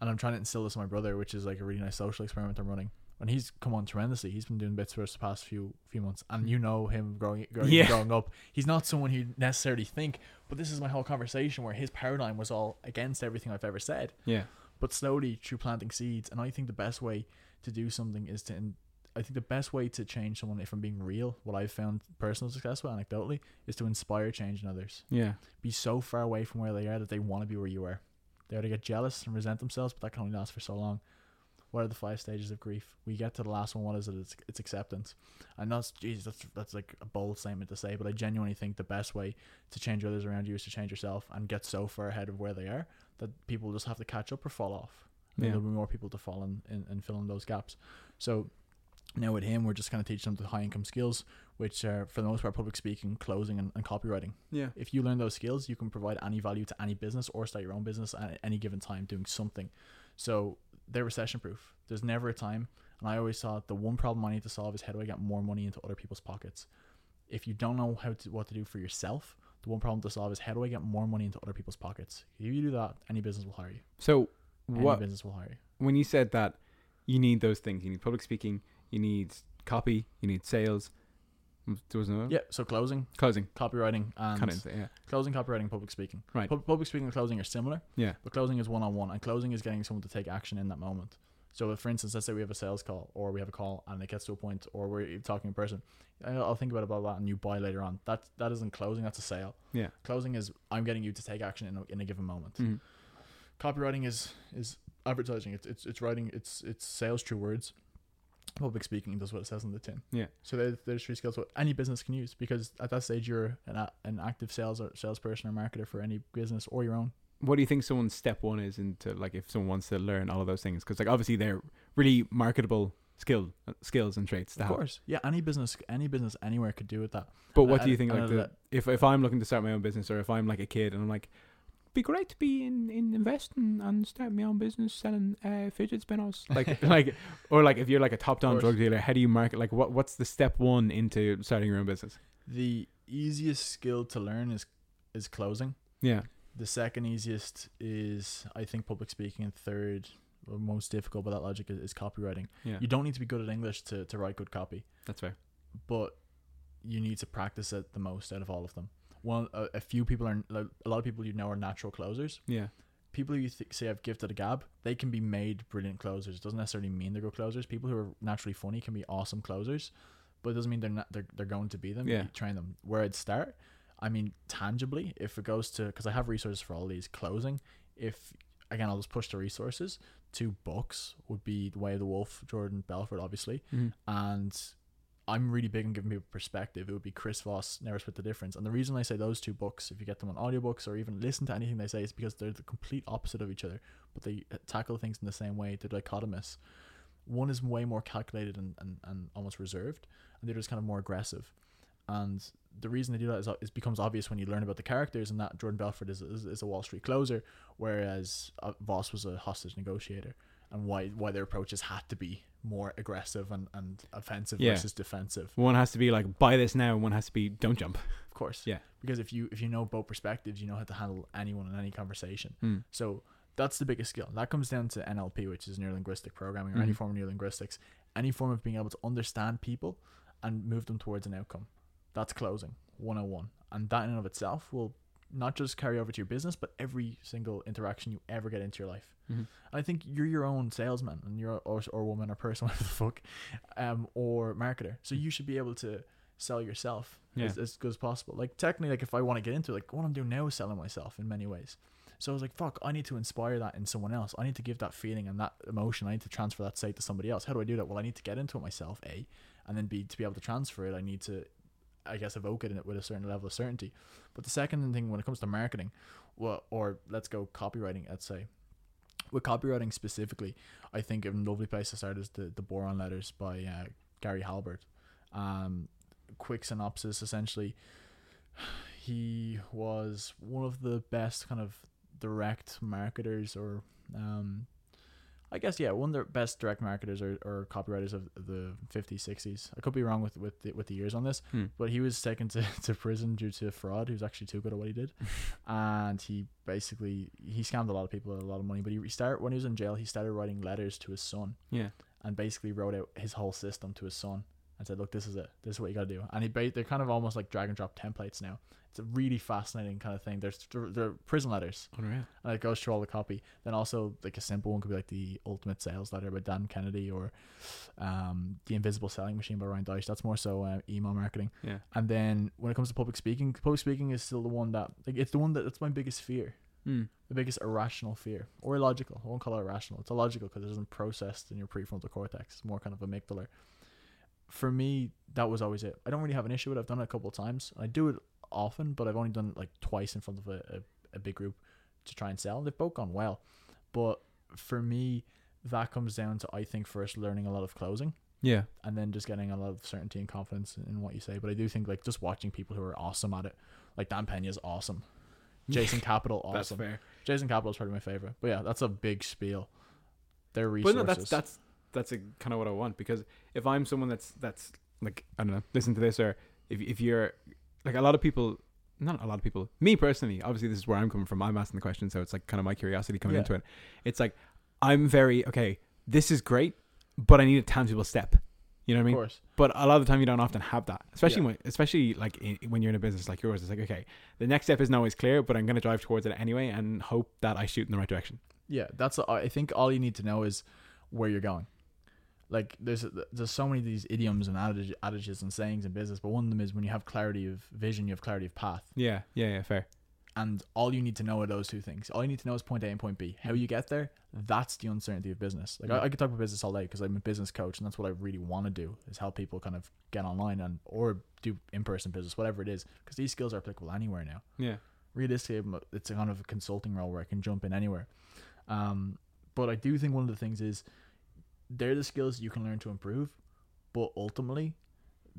and I'm trying to instill this in my brother, which is like a really nice social experiment I'm running. and he's come on tremendously. He's been doing bits for us the past few few months, and you know him growing growing, Yeah. growing up. He's not someone who necessarily think, but this is my whole conversation where his paradigm was all against everything I've ever said. Yeah. But slowly through planting seeds, and I think the best way to do something is to. In, I think the best way to change someone, if I'm being real, what I've found personal success with anecdotally, is to inspire change in others Yeah. be so far away from where they are that they want to be where you are. They either get jealous and resent themselves, but that can only last for so long. What are the five stages of grief? We get to the last one. What is it? It's, it's acceptance. And that's Jesus. That's that's like a bold statement to say, but I genuinely think the best way to change others around you is to change yourself and get so far ahead of where they are that people just have to catch up or fall off. Yeah. There'll be more people to fall in, and fill in those gaps. So now with him, we're just going to teach them the high income skills, which are for the most part public speaking, closing, and, and copywriting Yeah. if you learn those skills, you can provide any value to any business or start your own business at any given time doing something. So they're recession proof. There's never a time. And I always thought the one problem I need to solve is how do I get more money into other people's pockets? If you don't know how to what to do for yourself, the one problem to solve is how do I get more money into other people's pockets? If you do that, any business will hire you. So what business will hire you. when you said that you need those things, you need public speaking, you need copy, you need sales. mm, There was no Yeah. So closing, closing. copywriting, and Kind of yeah. closing, copywriting, public speaking. Right. Pub- public speaking and closing are similar. Yeah. But closing is one on one, and closing is getting someone to take action in that moment. So, if, for instance, let's say we have a sales call, or we have a call, and it gets to a point, or we're talking in person. I'll think about it, blah, blah, blah, and you buy later on. That that isn't closing. That's a sale. Yeah. Closing is I'm getting you to take action in a, in a given moment. Mhm. Copywriting is is advertising. It's it's it's writing. It's it's sales through words. Public speaking does what it says on the tin. Yeah. So there, there's three skills what any business can use because at that stage you're an, an active sales or salesperson or marketer for any business or your own. What do you think someone's step one is into like if someone wants to learn all of those things? Because like obviously they're really marketable skill uh, skills and traits to Of course, yeah. Any business, any business anywhere could do with that. But what I- do you think like the, if if I'm looking to start my own business or if I'm like a kid and I'm like be great to be in, in investing and start my own business selling uh, fidget spinners. Like like or like if you're like a top down drug dealer how do you market like what what's the step one into starting your own business? The easiest skill to learn is is closing. yeah. The second easiest is I think public speaking, and third, or most difficult by that logic is, is copywriting. yeah. You don't need to be good at English to, to write good copy, that's fair. But you need to practice it the most out of all of them. One, a, a few people are like, a lot of people you know are natural closers. yeah People who you th- say have gifted a gab, they can be made brilliant closers. It doesn't necessarily mean they're good closers. People who are naturally funny can be awesome closers, but it doesn't mean they're not they're, they're going to be them. Yeah. You train them. Where I'd start, I mean, tangibly, if it goes to because I have resources for all these closing. If again, I'll just push the resources. Two books would be The Way of the Wolf, Jordan Belfort, obviously, Mhm. and I'm really big on giving people perspective. It would be Chris Voss, Never Split the Difference. And the reason I say those two books, if you get them on audiobooks or even listen to anything they say, is because they're the complete opposite of each other, but they uh, tackle things in the same way. They're dichotomous. One is way more calculated and, and, and almost reserved, and the other is kind of more aggressive. And the reason they do that is it becomes obvious when you learn about the characters, and that Jordan Belfort is, is, is a Wall Street closer, whereas uh, Voss was a hostage negotiator, and why why their approaches had to be more aggressive and, and offensive Yeah. versus defensive. one has to be like buy this now and one has to be don't jump Of course. Yeah. Because if you if you know both perspectives, you know how to handle anyone in any conversation. Mm. So that's the biggest skill. That comes down to NLP, which is neurolinguistic programming, or any Mhm. form of neurolinguistics, any form of being able to understand people and move them towards an outcome. That's closing 101. And that in and of itself will not just carry over to your business, but every single interaction you ever get into your life. Mhm. I think you're your own salesman and you're or, or woman or person, whatever the fuck, um, or marketer. So you should be able to sell yourself Yeah. as, as good as possible. Like technically, like if I want to get into it, like what I'm doing now is selling myself in many ways. So I was like, fuck, I need to inspire that in someone else. I need to give that feeling and that emotion. I need to transfer that say to somebody else. How do I do that? Well, I need to get into it myself, A, and then B to be able to transfer it. I need to, I guess, evoke it in it with a certain level of certainty. But the second thing when it comes to marketing, well, or let's go copywriting, let's say. With copywriting specifically, I think a lovely place to start is the the Boron Letters by uh, Gary Halbert. Um, quick synopsis, essentially, he was one of the best kind of direct marketers, or um, I guess yeah, one of the best direct marketers or, or copywriters of the 50s, 60s. I could be wrong with with the, with the years on this, Hmm. but he was taken to, to prison due to fraud. He was actually too good at what he did, and he basically he scammed a lot of people a lot of money. But he, he started when he was in jail. He started writing letters to his son, yeah and basically wrote out his whole system to his son and said, "Look, this is it. This is what you got to do." And he ba- they're kind of almost like drag and drop templates now. It's a really fascinating kind of thing. There's they're prison letters, Unreal. and it goes through all the copy. Then also like a simple one could be like the Ultimate Sales Letter by Dan Kennedy or um, the Invisible Selling Machine by Ryan Deitch. That's more so uh, email marketing. Yeah. And then when it comes to public speaking, public speaking is still the one that like it's the one that it's my biggest fear, Mm. the biggest irrational fear or illogical. I won't call it irrational. It's illogical because it isn't processed in your prefrontal cortex. It's more kind of amygdala. For me, that was always it. I don't really have an issue with it. I've done it a couple of times. I do it often, but I've only done it like twice in front of a, a, a big group to try and sell. They've both gone well, but for me, that comes down to I think first learning a lot of closing Yeah. and then just getting a lot of certainty and confidence in what you say. But I do think like just watching people who are awesome at it, like Dan Pena's awesome, Jason Capital awesome. That's fair. Jason Capital is probably my favorite. But yeah, that's a big spiel. Their But resources. no, that's that's that's a, kind of what I want because if I'm someone that's that's like I don't know, listen to this or if if you're like a lot of people, not a lot of people, me personally, obviously this is where I'm coming from. I'm asking the question, so it's like kind of my curiosity coming Yeah. into it. It's like I'm very okay. This is great, but I need a tangible step. You know what I mean of course. But a lot of the time, you don't often have that, especially Yeah. when, especially like in, when you're in a business like yours. It's like, okay, the next step isn't always clear, but I'm going to drive towards it anyway and hope that I shoot in the right direction. Yeah, that's. I think all you need to know is where you're going. Like there's there's so many of these idioms and adage, adages and sayings in business, but one of them is when you have clarity of vision, you have clarity of path. Yeah, yeah, yeah, fair. and all you need to know are those two things. All you need to know is point A and point B. How you get there, that's the uncertainty of business. Like I, I could talk about business all day because I'm a business coach, and that's what I really want to do is help people kind of get online and or do in person business, whatever it is, because these skills are applicable anywhere now. Yeah, Realistically, it's a kind of a consulting role where I can jump in anywhere. Um, but I do think one of the things is they're the skills you can learn to improve, but ultimately.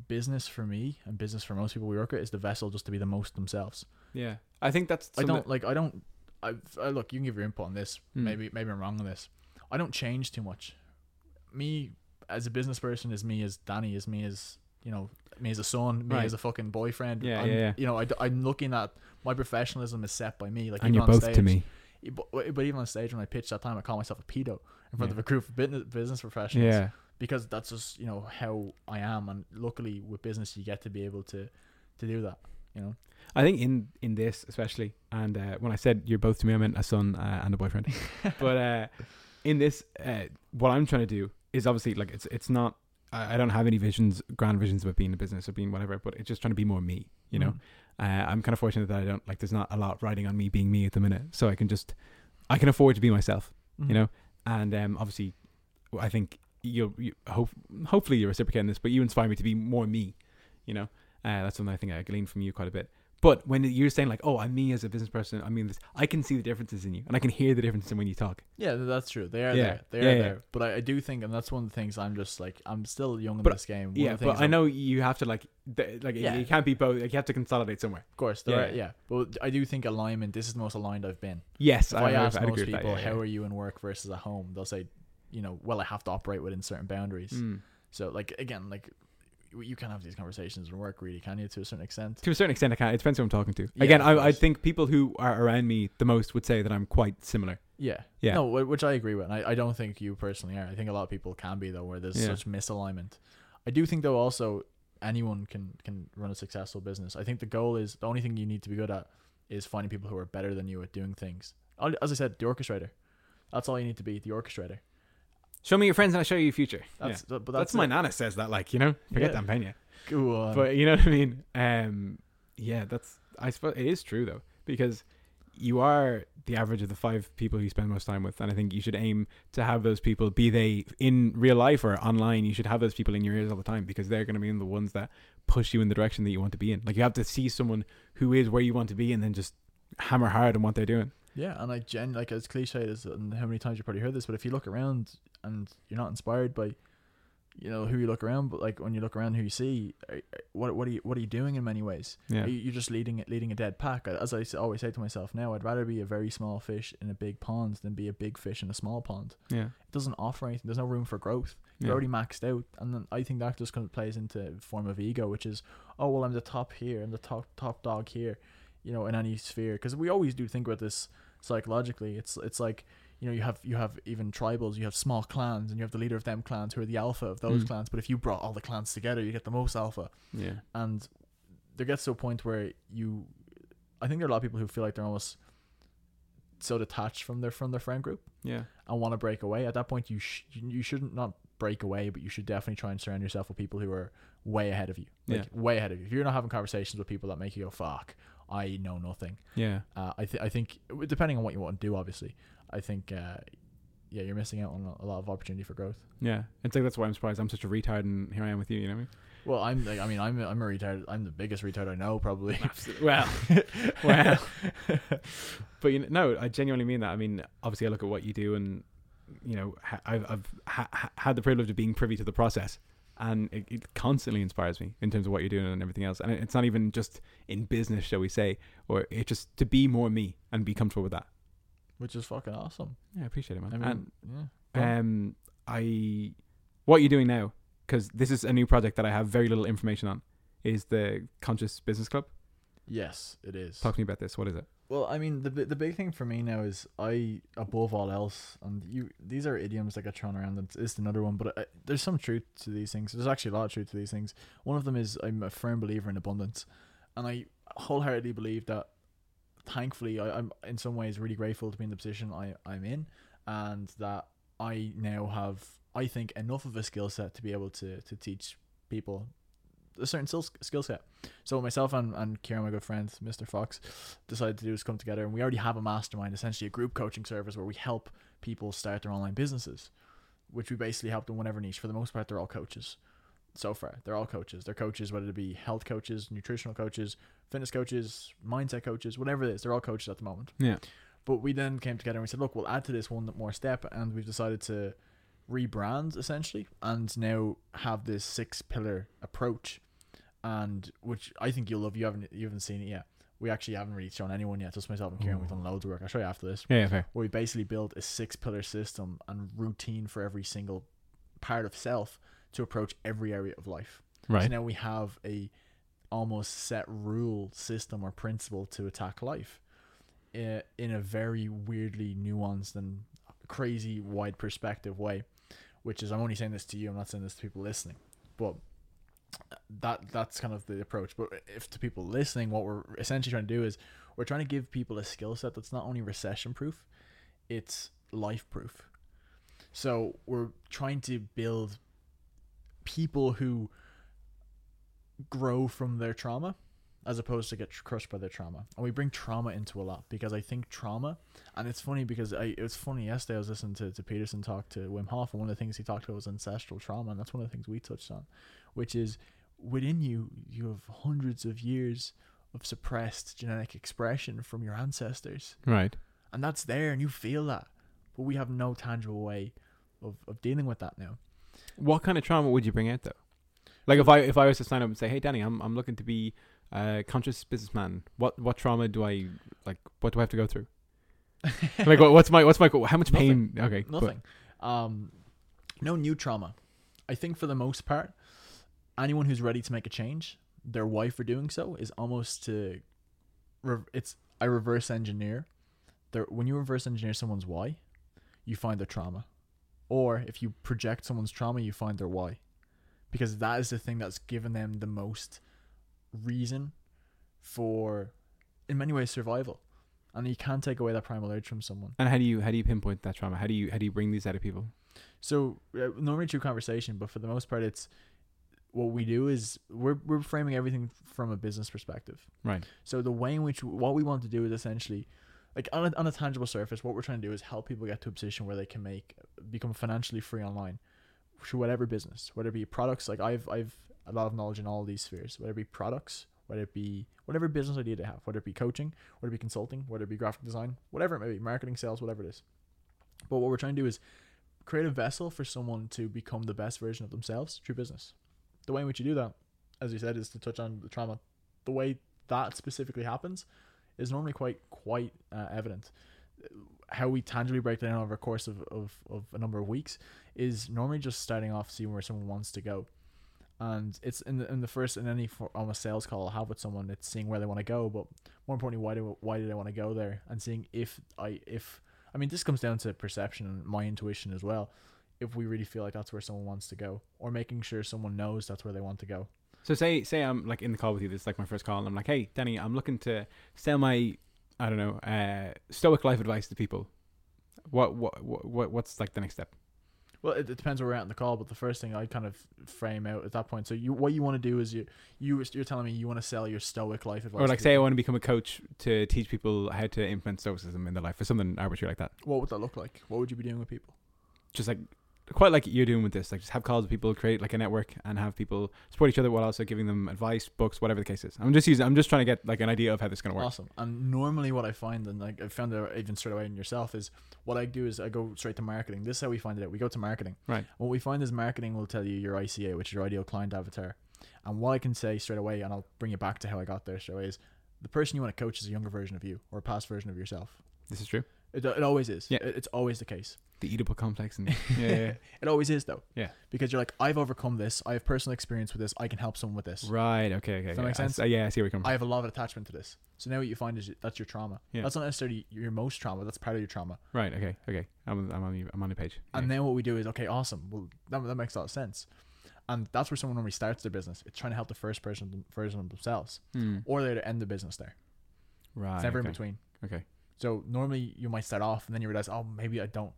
Business for me and business for most people we work with is the vessel just to be the most themselves. yeah. I think that's. I don't like. I don't. I, I look. You can give your input on this. Hmm. Maybe maybe I'm wrong on this. I don't change too much. Me as a business person is me as Danny is me as you know me as a son, me Right. as a fucking boyfriend. Yeah, I'm, yeah, yeah. You know, I, I'm looking at my professionalism is set by me. Like and you're both stage, to me. But, but even on stage when I pitched that time, I called myself a pedo in front Yeah. of a group of business business professionals Yeah, because that's just you know how I am. And luckily with business, you get to be able to to do that. You know. I think in in this especially, and uh, when I said you're both to me, I meant a son uh, and a boyfriend. but uh, in this, uh, what I'm trying to do is obviously like it's it's not. I I don't have any visions, grand visions about being a business or being whatever, but it's just trying to be more me. You know, Mm. uh, I'm kind of fortunate that I don't like. There's not a lot riding on me being me at the minute, so I can just, I can afford to be myself. Mhm. You know, and um, obviously, I think you'll you hope hopefully you're reciprocating this, but you inspire me to be more me. You know, uh, that's something I think I gleaned from you quite a bit. But when you're saying like, oh, I'm me as a business person, I mean this, I can see the differences in you, and I can hear the differences in when you talk. Yeah, that's true. They are Yeah. there. They Yeah, are yeah. there. But I, I do think, and that's one of the things I'm just like, I'm still young in But- this game. One yeah, of the but I I'm- know you have to like, th- like Yeah. you can't be both. Like you have to consolidate somewhere. Of course, Yeah, are, yeah. But I do think alignment. This is the most aligned I've been. Yes, If I, ask I'd most people, that, how are you in work versus at home? They'll say, you know, well, I have to operate within certain boundaries. Mm. So, like again, like you can't have these conversations in work, really, can you? To a certain extent. To a certain extent, I can. It depends who I'm talking to. Yeah, Again, I, I think people who are around me the most would say that I'm quite similar. Yeah. Yeah. No, which I agree with. And I, I don't think you personally are. I think a lot of people can be though, where there's Yeah. such misalignment. I do think though also anyone can can run a successful business. I think the goal is the only thing you need to be good at is finding people who are better than you at doing things. As I said, the orchestrator. That's all you need to be, the orchestrator. Show me your friends and I'll show you your future. That's yeah. but that's, that's, my it. nana says that. Like you know, forget Yeah. Dan Pena. Go on. But you know what I mean. Um, yeah, that's. I suppose it is true though because you are the average of the five people you spend most time with, and I think you should aim to have those people, be they in real life or online. You should have those people in your ears all the time because they're going to be the ones that push you in the direction that you want to be in. Like you have to see someone who is where you want to be, and then just hammer hard on what they're doing. Yeah, and I gen like as cliche as and how many times you probably heard this, but if you look around and you're not inspired by, you know, who you look around, but like when you look around, who you see, what what are you what are you doing in many ways? Yeah. You, you're just leading it, leading a dead pack. As i always say to myself now, I'd rather be a very small fish in a big pond than be a big fish in a small pond. Yeah. It doesn't offer anything. There's no room for growth. You're Yeah. already maxed out, and then I think that just kind of plays into form of ego, which is, oh well, I'm the top here, I'm the top top dog here, you know, in any sphere. Because we always do think about this psychologically. It's it's like, you know you have you have even tribals you have small clans and you have the leader of them clans who are the alpha of those Mm. clans but if you brought all the clans together you get the most alpha Yeah. and there gets to a point where you i think there are a lot of people who feel like they're almost so detached from their from their friend group Yeah. and want to break away at that point you sh- you shouldn't not break away but you should definitely try and surround yourself with people who are way ahead of you like Yeah. way ahead of you if you're not having conversations with people that make you go fuck i know nothing Yeah. uh, I, th- I think depending on what you want to do obviously i think uh, yeah you're missing out on a lot of opportunity for growth Yeah. It's like that's why I'm surprised I'm such a retard and here I am with you, you know what I mean? well i'm like i mean i'm i'm a retard i'm the biggest retard i know probably Well, well. but you know, no, I genuinely mean that. I mean, obviously, I look at what you do, and you know, ha- I've, I've ha- ha- had the privilege of being privy to the process, and it, it constantly inspires me in terms of what you're doing and everything else. And it's not even just in business, shall we say, or it just to be more me and be comfortable with that. which is fucking awesome Yeah, I appreciate it, man. i mean and yeah um, I what you're doing now because this is a new project that I have very little information on. Is the Conscious Business Club? yes it is Talk to me about this. What is it? Well, I mean, the the big thing for me now is I above all else, and you these are idioms that get thrown around. And it's another one, but I, there's some truth to these things. There's actually a lot of truth to these things. One of them is I'm a firm believer in abundance, and I wholeheartedly believe that. Thankfully, I, I'm in some ways really grateful to be in the position I I'm in, and that I now have I think enough of a skill set to be able to to teach people a certain skill skill set. So myself and, and Kieran, my good friend, Mr. Fox, decided to do is come together and we already have a mastermind, essentially a group coaching service where we help people start their online businesses, which we basically help them whatever niche. For the most part, they're all coaches. So far, they're all coaches. They're coaches, whether it be health coaches, nutritional coaches, fitness coaches, mindset coaches, whatever it is. They're all coaches at the moment. Yeah. But we then came together and we said, look, we'll add to this one more step, and we've decided to rebrand essentially, and now have this six pillar approach, and which I think you'll love. You haven't you haven't seen it yet. We actually haven't really shown anyone yet. Just myself and Kieran. We've done loads of work. I'll show you after this. Yeah, yeah, fair. Where we basically build a six pillar system and routine for every single part of self to approach every area of life. Right. So now we have a almost set rule system or principle to attack life uh, in a very weirdly nuanced and crazy wide perspective way. Which is, I'm only saying this to you. I'm not saying this to people listening, but that that's kind of the approach. But if to people listening, what we're essentially trying to do is we're trying to give people a skill set that's not only recession proof, it's life proof. So we're trying to build people who grow from their trauma as opposed to get crushed by their trauma. And we bring trauma into a lot because I think trauma, and it's funny because I it was funny yesterday I was listening to, to Peterson talk to Wim Hof, and one of the things he talked about was ancestral trauma, and that's one of the things we touched on, which is within you, you have hundreds of years of suppressed genetic expression from your ancestors. Right. And that's there, and you feel that. But we have no tangible way of, of dealing with that now. What kind of trauma would you bring out though? Like if I if I was to sign up and say, "Hey, Danny, I'm I'm looking to be a conscious businessman," what what trauma do I like? What do I have to go through? like what, what's my what's my how much pain? Okay, but- Nothing. Um, no new trauma. I think for the most part, anyone who's ready to make a change, their why for doing so is almost to, re- it's I reverse engineer. There, when you reverse engineer someone's why, you find their trauma, or if you project someone's trauma, you find their why, because that is the thing that's given them the most reason for, in many ways, survival. And you can't take away that primal urge from someone. and how do you how do you pinpoint that trauma? How do you how do you bring these out of people? So uh, normally through conversation, but for the most part, it's what we do is we're we're framing everything from a business perspective. Right. So the way in which what we want to do is essentially, like on a, on a tangible surface, what we're trying to do is help people get to a position where they can make become financially free online through whatever business, whether it be products. Like I've I've a lot of knowledge in all these spheres, whether it be products, whether it be whatever business idea they have, whether it be coaching, whether it be consulting, whether it be graphic design, whatever it may be, marketing, sales, whatever it is. But what we're trying to do is create a vessel for someone to become the best version of themselves through business. The way in which you do that, as you said, is to touch on the trauma. The way that specifically happens is normally quite quite uh, evident. How we tangibly break that down over a course of, of, of a number of weeks is normally just starting off seeing where someone wants to go. And it's in the, in the first in any for, almost sales call I'll have with someone, it's seeing where they want to go, but more importantly, why do why do they want to go there, and seeing if I if I mean, this comes down to perception and my intuition as well. If we really feel like that's where someone wants to go, or making sure someone knows that's where they want to go. So say say I'm like in the call with you. This is like my first call, and I'm like, hey, Danny, I'm looking to sell my I don't know uh, stoic life advice to people. What what what what- what's like the next step? Well, it, it depends where we're at in the call, but the first thing I kind of frame out at that point. So you, what you want to do is you, you, you're telling me you want to sell your stoic life advice. Or like say I want to become a coach to teach people how to implement stoicism in their life, or something arbitrary like that. what would that look like? What would you be doing with people? Just like quite like you're doing with this, like just have calls with people, create like a network, and have people support each other while also giving them advice, books, whatever the case is. I'm just using. I'm just trying to get like an idea of how this is gonna work. Awesome. And normally, what I find, and like I found it even straight away in yourself, is what I do is I go straight to marketing. This is how we find it out. We go to marketing. Right. What we find is marketing will tell you your ICA, which is your ideal client avatar. And what I can say straight away, and I'll bring you back to how I got there straight away, is the person you want to coach is a younger version of you or a past version of yourself. This is true. It, it always is. Yeah. It- it's always the case. The Oedipal complex and yeah, yeah, yeah. It always is though. Yeah. Because you're like, I've overcome this. I have personal experience with this. I can help someone with this. right. Okay. Okay. that yeah. make sense? uh, yeah, I see where you're coming I have a lot of attachment to this. So now what you find is that's your trauma. Yeah. That's not necessarily your most trauma. That's part of your trauma. Right. Okay. Okay. I'm I'm on the I'm on the page. And then what we do is okay, awesome. Well, that, that makes a lot of sense. And that's where someone normally starts their business. It's trying to help the first person version of themselves, Hmm. or they're to end the business there. Right. It's never okay. in between. Okay. So normally you might start off, and then you realize, oh, maybe I don't,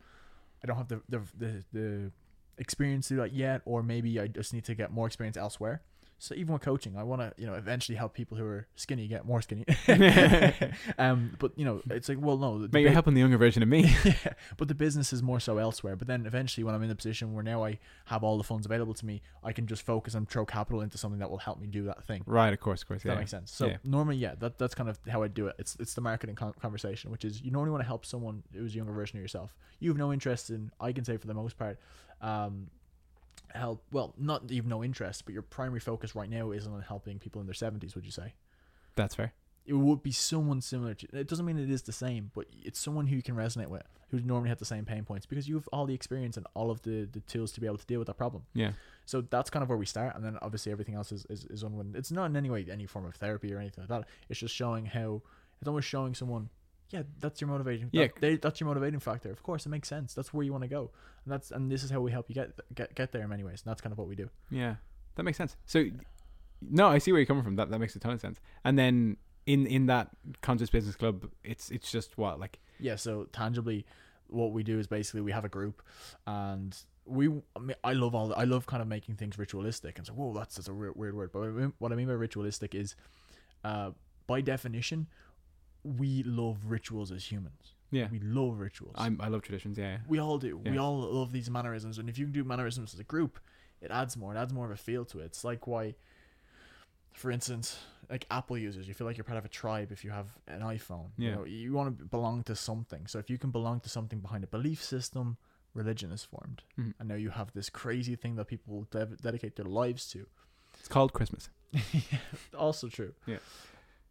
I don't have the the the, the experience to do that yet, or maybe I just need to get more experience elsewhere. So even with coaching, I want to you know eventually help people who are skinny get more skinny. um, but you know it's like well no, the Mate, you're helping the younger version of me. yeah, but the business is more so elsewhere. But then eventually, when I'm in the position where now I have all the funds available to me, I can just focus and throw capital into something that will help me do that thing. right. Of course. Of course. Yeah. that makes sense? So Yeah. normally, yeah, that that's kind of how I do it. It's it's the marketing con- conversation, which is you normally want to help someone who's a younger version of yourself. You have no interest in, I can say for the most part, um, help. Well, not you've no interest, but your primary focus right now isn't on helping people in their seventies. Would you say? That's fair. it would be someone similar to it doesn't mean it is the same but it's someone who you can resonate with who normally had the same pain points because you have all the experience and all of the, the tools to be able to deal with that problem Yeah. so that's kind of where we start and then obviously everything else is, is, is unwind. it's not in any way any form of therapy or anything like that it's just showing how it's almost showing someone yeah that's your motivating Yeah. that, they, that's your motivating factor of course it makes sense that's where you want to go and that's and this is how we help you get get, get there in many ways and that's kind of what we do Yeah. That makes sense. So, no, I see where you're coming from. That that makes a ton of sense. And then in in that conscious business club, it's it's just what like yeah so tangibly what we do is basically we have a group and we I, mean, I love all I love kind of making things ritualistic and so whoa that's that's a weird, weird word but what I mean- what I mean by ritualistic is uh by definition we love rituals as humans yeah. we love rituals I'm I love traditions. Yeah. we all do we all love these mannerisms and if you can do mannerisms as a group it adds more it adds more of a feel to it it's like why for instance like apple users you feel like you're part of a tribe if you have an iphone you Yeah. know you want to belong to something so if you can belong to something behind a belief system religion is formed Mhm. and now you have this crazy thing that people dev- dedicate their lives to It's called Christmas. also true. Yeah.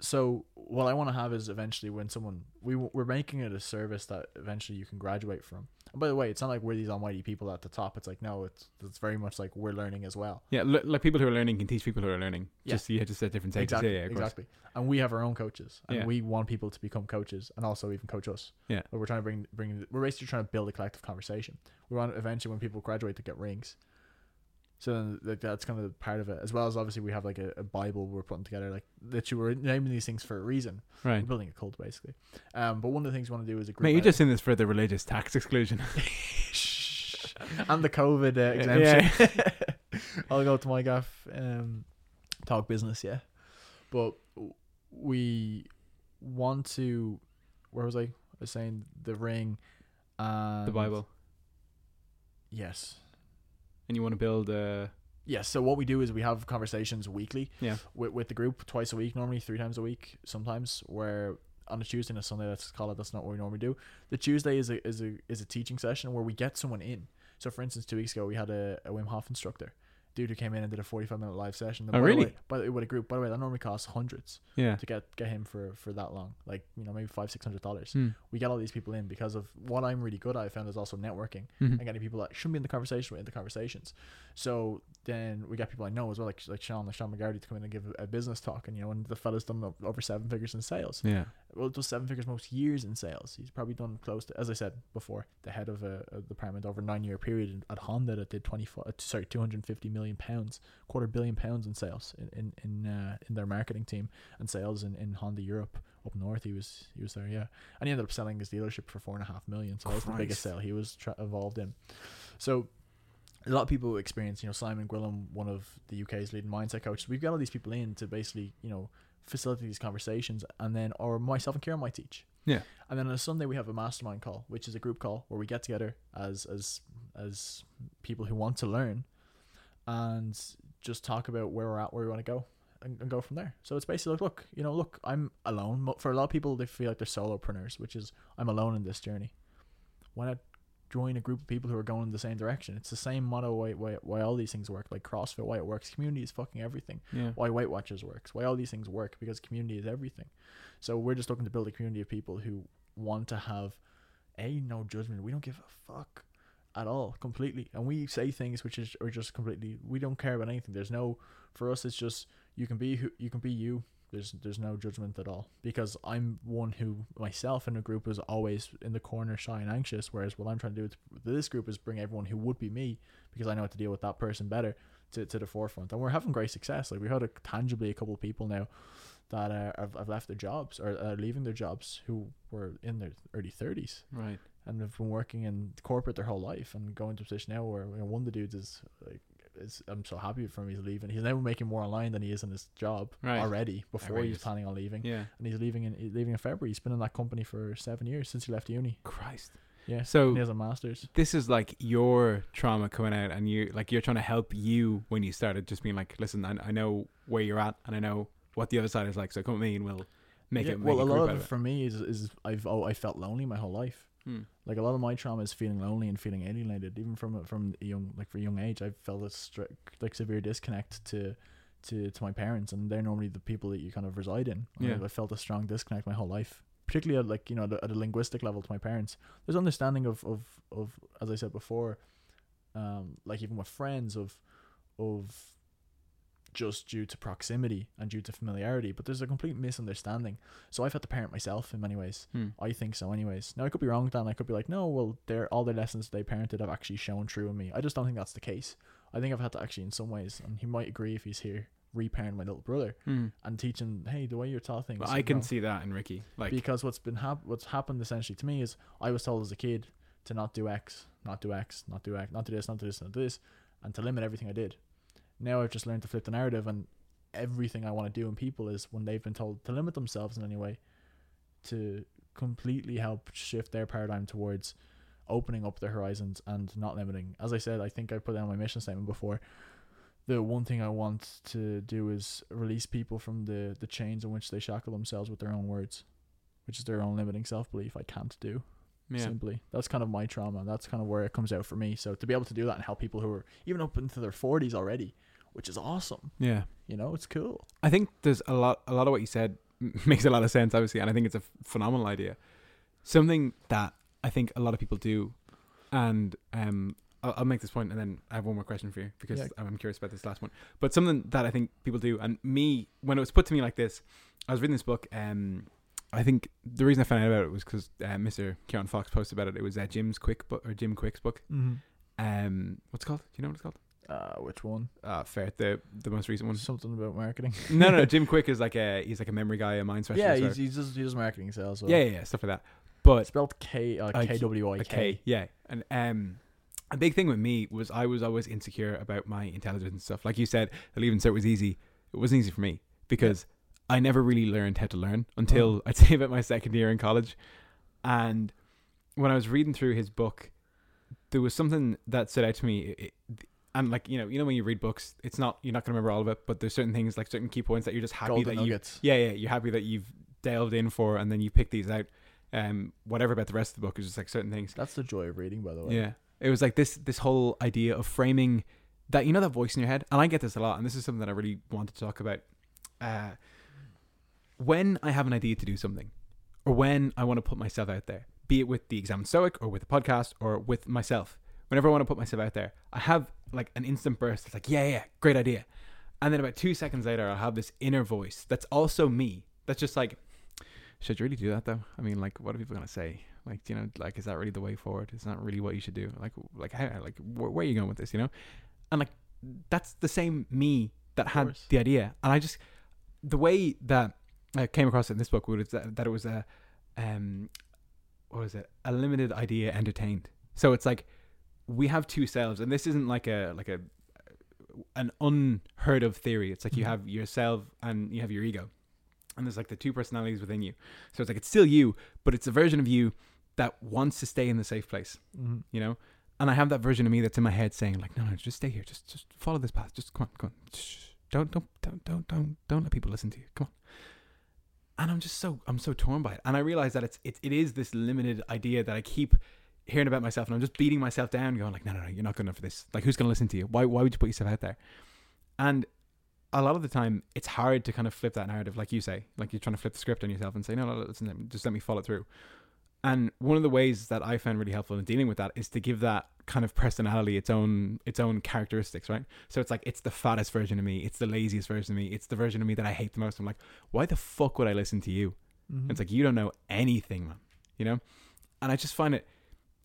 So what I want to have is eventually when someone we we're making it a service that eventually you can graduate from. And by the way, it's not like we're these almighty people at the top. It's like no, it's it's very much like we're learning as well. Yeah. L- like people who are learning can teach people who are learning. Yeah. Just yeah, just at different stages. Exactly, Yeah. yeah exactly. And we have our own coaches, and Yeah. we want people to become coaches, and also even coach us. Yeah. But we're trying to bring bring. We're basically trying to build a collective conversation. We want eventually when people graduate to get rings. So then, like that's kind of part of it, as well as obviously we have like a, a Bible we're putting together, like that you were naming these things for a reason. Right. We're building a cult basically. Um, but one of the things we want to do is a group. Mate, you're just in this for the religious tax exclusion. and the COVID uh, exemption. I'll go to my gaff, um, talk business, yeah. But we want to. Where was I? I was saying the ring. And the Bible. Yes. And you want to build uh Yes. So what we do is we have conversations weekly yeah. with, with the group twice a week, normally three times a week, sometimes where on a Tuesday and a Sunday, let's call it. That's not what we normally do. The Tuesday is a is a is a teaching session where we get someone in. So for instance, two weeks ago we had a, a Wim Hof instructor, dude who came in and did a forty five minute live session. Oh, by the really? way- by the way, with a group. By the way, that normally costs hundreds Yeah. to get get him for for that long. Like you know maybe five six hundred dollars. Hmm. We get all these people in because of what I'm really good at. I found is also networking Mhm. and getting people that shouldn't be in the conversation with in the conversations. So then we get people I know as well, like like Sean, like Sean McGarty, to come in and give a, a business talk, and you know, and the fella's done over seven figures in sales. Yeah. Well, does seven figures most years in sales. He's probably done close to, as I said before, the head of a, a department over a nine year period at Honda that did twenty sorry, two hundred and fifty million pounds, quarter billion pounds in sales in in in, uh, in their marketing team and sales in, in Honda Europe up north. He was he was there, yeah, and he ended up selling his dealership for four and a half million. So that was the biggest sale he was tra- involved in. So a lot of people experience, you know, Simon Gwilym, one of the UK's leading mindset coaches. We've got all these people in to basically, you know, facilitate these conversations, and then, or myself and Kieran might teach. Yeah. And then on a Sunday we have a mastermind call, which is a group call where we get together as as as people who want to learn, and just talk about where we're at, where we want to go, and, and go from there. So it's basically like, look, you know, look, I'm alone. For a lot of people, they feel like they're solopreneurs, which is I'm alone in this journey. Why not join a group of people who are going in the same direction? It's the same motto why why, why all these things work, like CrossFit, why it works. Community is fucking everything Yeah. why Weight Watchers works, why all these things work, because community is everything. So we're just looking to build a community of people who want to have a no judgment. We don't give a fuck at all, completely. And we say things which is are just completely we don't care about anything. There's no for us it's just you can be who you can be you. There's there's no judgment at all. Because I'm one who myself in a group is always in the corner shy and anxious, whereas what I'm trying to do with this group is bring everyone who would be me because I know how to deal with that person better to, to the forefront and we're having great success like we had a, tangibly a couple of people now that uh, have, have left their jobs or are leaving their jobs who were in their early 30s Right. and have been working in corporate their whole life and going to a position now where you know, one of the dudes is like is I'm so happy for him he's leaving he's now making more online than he is in his job Right. already before he was planning on leaving Yeah. and he's leaving in he's leaving in February he's been in that company for seven years since he left uni Christ. yeah So- he has a master's This is like your trauma coming out, and you like you're trying to help you when you started, just being like, listen, I, I know where you're at, and I know what the other side is like. So come with me, and we'll make Yeah, it. Make well a lot of it it. for me is is I've oh I felt lonely my whole life Hmm. like a lot of my trauma is feeling lonely and feeling alienated even from from a young like for a young age i felt a stri- like severe disconnect to to to my parents and they're normally the people that you kind of reside in Yeah. I, I felt a strong disconnect my whole life particularly at like you know at a, at a linguistic level to my parents there's understanding of of of as i said before um like even with friends of of just due to proximity and due to familiarity but there's a complete misunderstanding so i've had to parent myself in many ways Hmm. I think so, anyways. Now I could be wrong. And I could be like, no, well, they're all the lessons they parented have actually shown true in me. I just don't think that's the case. I think I've had to actually, in some ways, and he might agree if he's here, reparent my little brother Hmm. and teach him, hey, the way you're taught things. But I can know. see that in Ricky. Like, because what's been hap- what's happened essentially to me is I was told as a kid to not do X, not do X, not do X, not do this, not do this, not do this, and to limit everything I did. Now I've just learned to flip the narrative, and everything I want to do in people is when they've been told to limit themselves in any way, to completely help shift their paradigm towards opening up their horizons and not limiting. As I said, I think I put down my mission statement before. The one thing I want to do is release people from the the chains in which they shackle themselves with their own words, which is their own limiting self belief. I can't do yeah. simply. That's kind of my trauma. That's kind of where it comes out for me. So to be able to do that and help people who are even up into their forties already, which is awesome. Yeah. You know, it's cool. I think there's a lot, a lot of what you said makes a lot of sense, obviously, and I think it's a phenomenal idea. Something that I think a lot of people do, and um, I'll, I'll make this point, and then I have one more question for you because Yeah. I'm curious about this last one. But something that I think people do, and me, when it was put to me like this, I was reading this book. Um, I think the reason I found out about it was because uh, Mr. Kieran Fox posted about it. It was uh, Jim's Kwik book or Jim Kwik's book. Mm-hmm. Um, what's it called? Do you know what it's called? Uh, which one? Uh, fair. The the most recent one. Something about marketing. no, no, no. Jim Kwik is like a he's like a memory guy, a mind specialist. yeah, he's, he does he does marketing sales. So. yeah, yeah, yeah, stuff like that. But spelled K uh, K W I K. Yeah, and um, a big thing with me was I was always insecure about my intelligence and stuff. Like you said, the leaving cert was easy. It wasn't easy for me because I never really learned how to learn until I'd say about my second year in college. And when I was reading through his book, there was something that stood out to me. It- and like you know, you know when you read books, it's not you're not gonna remember all of it, but there's certain things like certain key points that you're just happy Golden that you yeah yeah you're happy that you've delved in for, and then you pick these out. Um, whatever about the rest of the book is just like certain things. That's the joy of reading, by the way. Yeah, it was like this this whole idea of framing that you know that voice in your head, and I get this a lot, and this is something that I really want to talk about. Uh, when I have an idea to do something, or when I want to put myself out there, be it with the Exam Stoic or with the podcast or with myself, whenever I want to put myself out there, I have like an instant burst. It's like, yeah, yeah, great idea. And then about two seconds later, I'll have this inner voice that's also me. That's just like, should you really do that though? I mean, like, what are people gonna say? Like, you know, like, is that really the way forward? Is that really what you should do? Like, like, how, like, where, where are you going with this? You know, and like, that's the same me that had the idea, and I just the way that I came across it in this book was that, that it was a, um, what was it? A limited idea entertained. So it's like we have two selves, and this isn't like a like a an unheard of theory. It's like you Mhm. have yourself and you have your ego, and there's like the two personalities within you. So it's like it's still you, but it's a version of you that wants to stay in the safe place. Mhm. You know, and I have that version of me that's in my head saying like, no, no, just stay here, just just follow this path, just come on, come on, Shh. don't don't don't don't don't don't let people listen to you, come on. And I'm just so I'm so torn by it, and I realize that it's it, it is this limited idea that I keep hearing about myself, and I'm just beating myself down, going like, no, no, no, you're not good enough for this. Like, who's gonna listen to you? Why why would you put yourself out there? And a lot of the time, it's hard to kind of flip that narrative, like you say, like you're trying to flip the script on yourself and say, no, no, listen, just let me follow through. And one of the ways that I found really helpful in dealing with that is to give that kind of personality its own its own characteristics, right? So it's like it's the fattest version of me, it's the laziest version of me, it's the version of me that I hate the most. I'm like, why the fuck would I listen to you? Mhm. It's like you don't know anything, man. You know, and I just find it.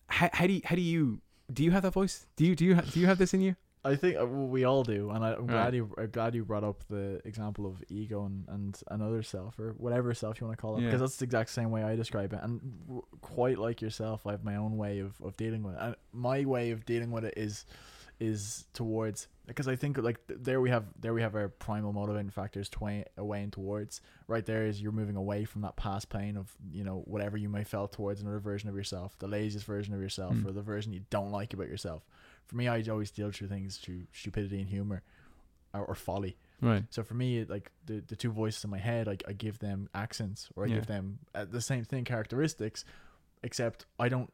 How, how do you how do you do you have that voice? Do you do you ha- do you have this in you? I think uh, well, we all do, and I, I'm Right. glad you I'm glad you brought up the example of ego and, and another self or whatever self you want to call it, Yeah. because that's the exact same way I describe it. And r- quite like yourself, I have my own way of, of dealing with it. And my way of dealing with it is is towards because I think like th- there we have there we have our primal motivating factors twa- away and towards right there is you're moving away from that past pain of you know whatever you may felt towards another version of yourself the laziest version of yourself Mm. or the version you don't like about yourself for me I always deal through things through stupidity and humor or, or folly Right. so for me like the the two voices in my head I, I give them accents or I Yeah. give them uh, the same thing characteristics except I don't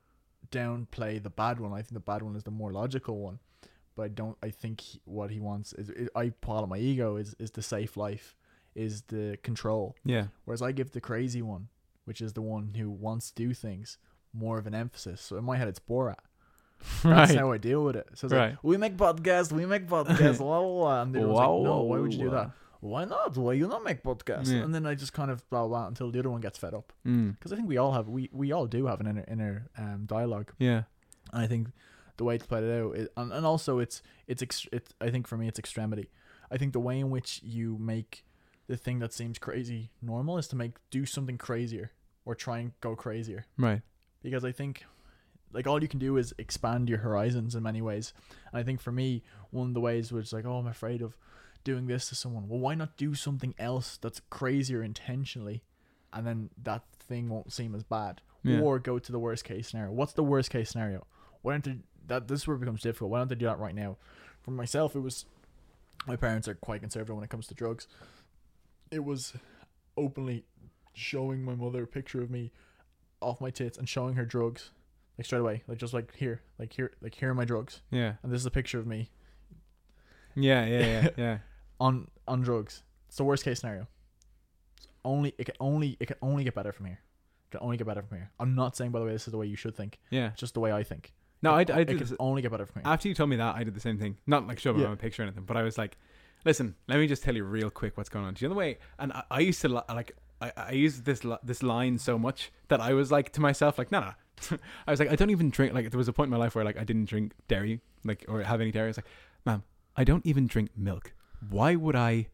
downplay the bad one I think the bad one is the more logical one but I don't. I think he, what he wants is I call it my ego is is the safe life, is the control. Yeah. Whereas I give the crazy one, which is the one who wants to do things, more of an emphasis. So in my head, it's Borat. That's Right. how I deal with it. So it's Right. like we make podcasts, we make podcasts, blah blah blah. And they're Wow, like, no, why would you do that? Why not? Why you not make podcasts? Yeah. And then I just kind of blah blah until the other one gets fed up. Mm. Because I think we all have we we all do have an inner inner um, dialogue. Yeah. And I think the way to play it out, is, and, and also it's it's ex- it's I think for me it's extremity. I think the way in which you make the thing that seems crazy normal is to make do something crazier or try and go crazier Right. because I think like all you can do is expand your horizons in many ways. And I think for me, one of the ways was like, oh, I'm afraid of doing this to someone. Well, why not do something else that's crazier intentionally, and then that thing won't seem as bad. Yeah. Or go to the worst case scenario. What's the worst case scenario? Why don't they, that? This is where it becomes difficult. Why don't they do that right now? For myself, it was my parents are quite conservative when it comes to drugs. It was openly showing my mother a picture of me off my tits and showing her drugs like straight away like just like here like here like here are my drugs Yeah. and this is a picture of me Yeah. Yeah. Yeah. Yeah. on on drugs it's the worst case scenario it's only it can only it can only get better from here it can only get better from here i'm not saying by the way this is the way you should think Yeah. it's just the way i think No, I, I did. it can only get better from here after you told me that. I did the same thing. Not like show me Yeah. my picture or anything, but I was like, listen, let me just tell you real quick what's going on. Do you know the way? And I, I used to like. I, I used this this line so much that I was like to myself like no no I was like I don't even drink like there was a point in my life where like I didn't drink dairy like or have any dairy I was like ma'am I don't even drink milk why would I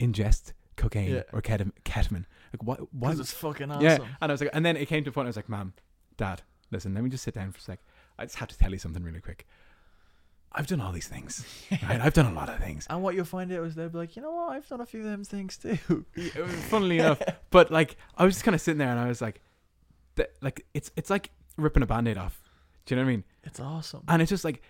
ingest cocaine Yeah. or ketam- ketamine like why why because it's fucking awesome yeah, and I was like, and then it came to a point. I was like, "Ma'am, Dad, listen, let me just sit down for a sec. I just have to tell you something really quick. I've done all these things. Right? I've done a lot of things. and what you'll find out is they'll be like you know what i've done a few of them things too Funnily enough, but like, I was just kind of sitting there, and I was like, th- like it's it's like ripping a band-aid off. Do you know what I mean? it's awesome And it's just like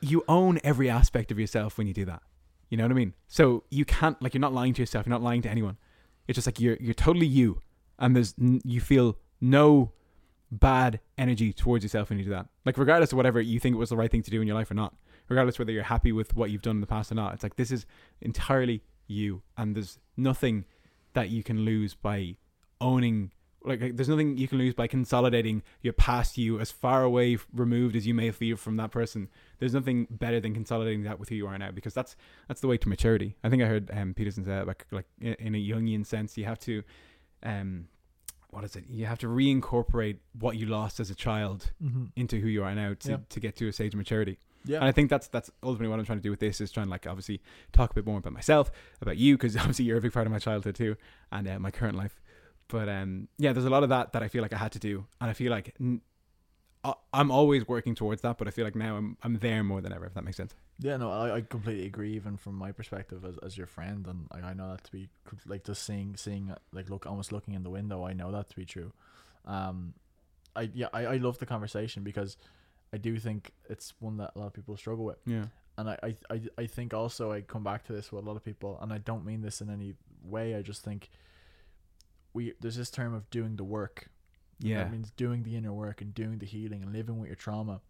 you own every aspect of yourself when you do that. You know what I mean? So you can't like you're not lying to yourself. You're not lying to anyone. It's just like you're you're totally you, and there's n- you feel no bad energy towards yourself when you do that. Like regardless of whatever you think it was the right thing to do in your life or not, regardless whether you're happy with what you've done in the past or not. It's like this is entirely you, and there's nothing that you can lose by owning. Like, like, there's nothing you can lose by consolidating your past you as far away removed as you may feel from that person. There's nothing better than consolidating that with who you are now because that's that's the way to maturity. I think I heard um, Peterson say that, like like in, a Jungian sense, you have to um what is it? You have to reincorporate what you lost as a child Mm-hmm. into who you are now to, Yeah. to get to a stage of maturity. Yeah. And I think that's that's ultimately what I'm trying to do with this is trying to like obviously talk a bit more about myself, about you, because obviously you're a big part of my childhood too, and uh, my current life. But um, yeah, there's a lot of that that I feel like I had to do, and I feel like I- I'm always working towards that. But I feel like now I'm I'm there more than ever. If that makes sense. Yeah, no, I, I completely agree. Even from my perspective as, as your friend, and like, I know that to be like just seeing seeing like look almost looking in the window. I know that to be true. Um, I yeah, I, I love the conversation because I do think it's one that a lot of people struggle with, Yeah. and I I, I, I think also I come back to this with a lot of people, and I don't mean this in any way. I just think we there's this term of doing the work. Yeah. that means doing the inner work and doing the healing and living with your trauma.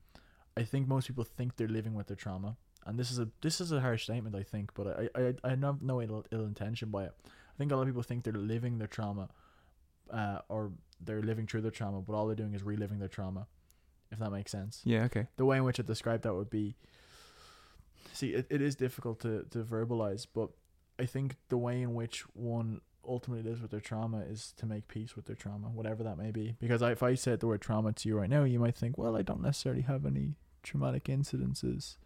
I think most people think they're living with their trauma, and this is a this is a harsh statement, I think, but I I I have no ill, ill intention by it. I think a lot of people think they're living their trauma, uh, or they're living through their trauma, but all they're doing is reliving their trauma. If that makes sense. Yeah. Okay. The way in which I describe that would be. See, it, it is difficult to to verbalize, but I think the way in which one ultimately lives with their trauma is to make peace with their trauma, whatever that may be. Because I, if I said the word trauma to you right now, you might think, well, I don't necessarily have any traumatic incidences.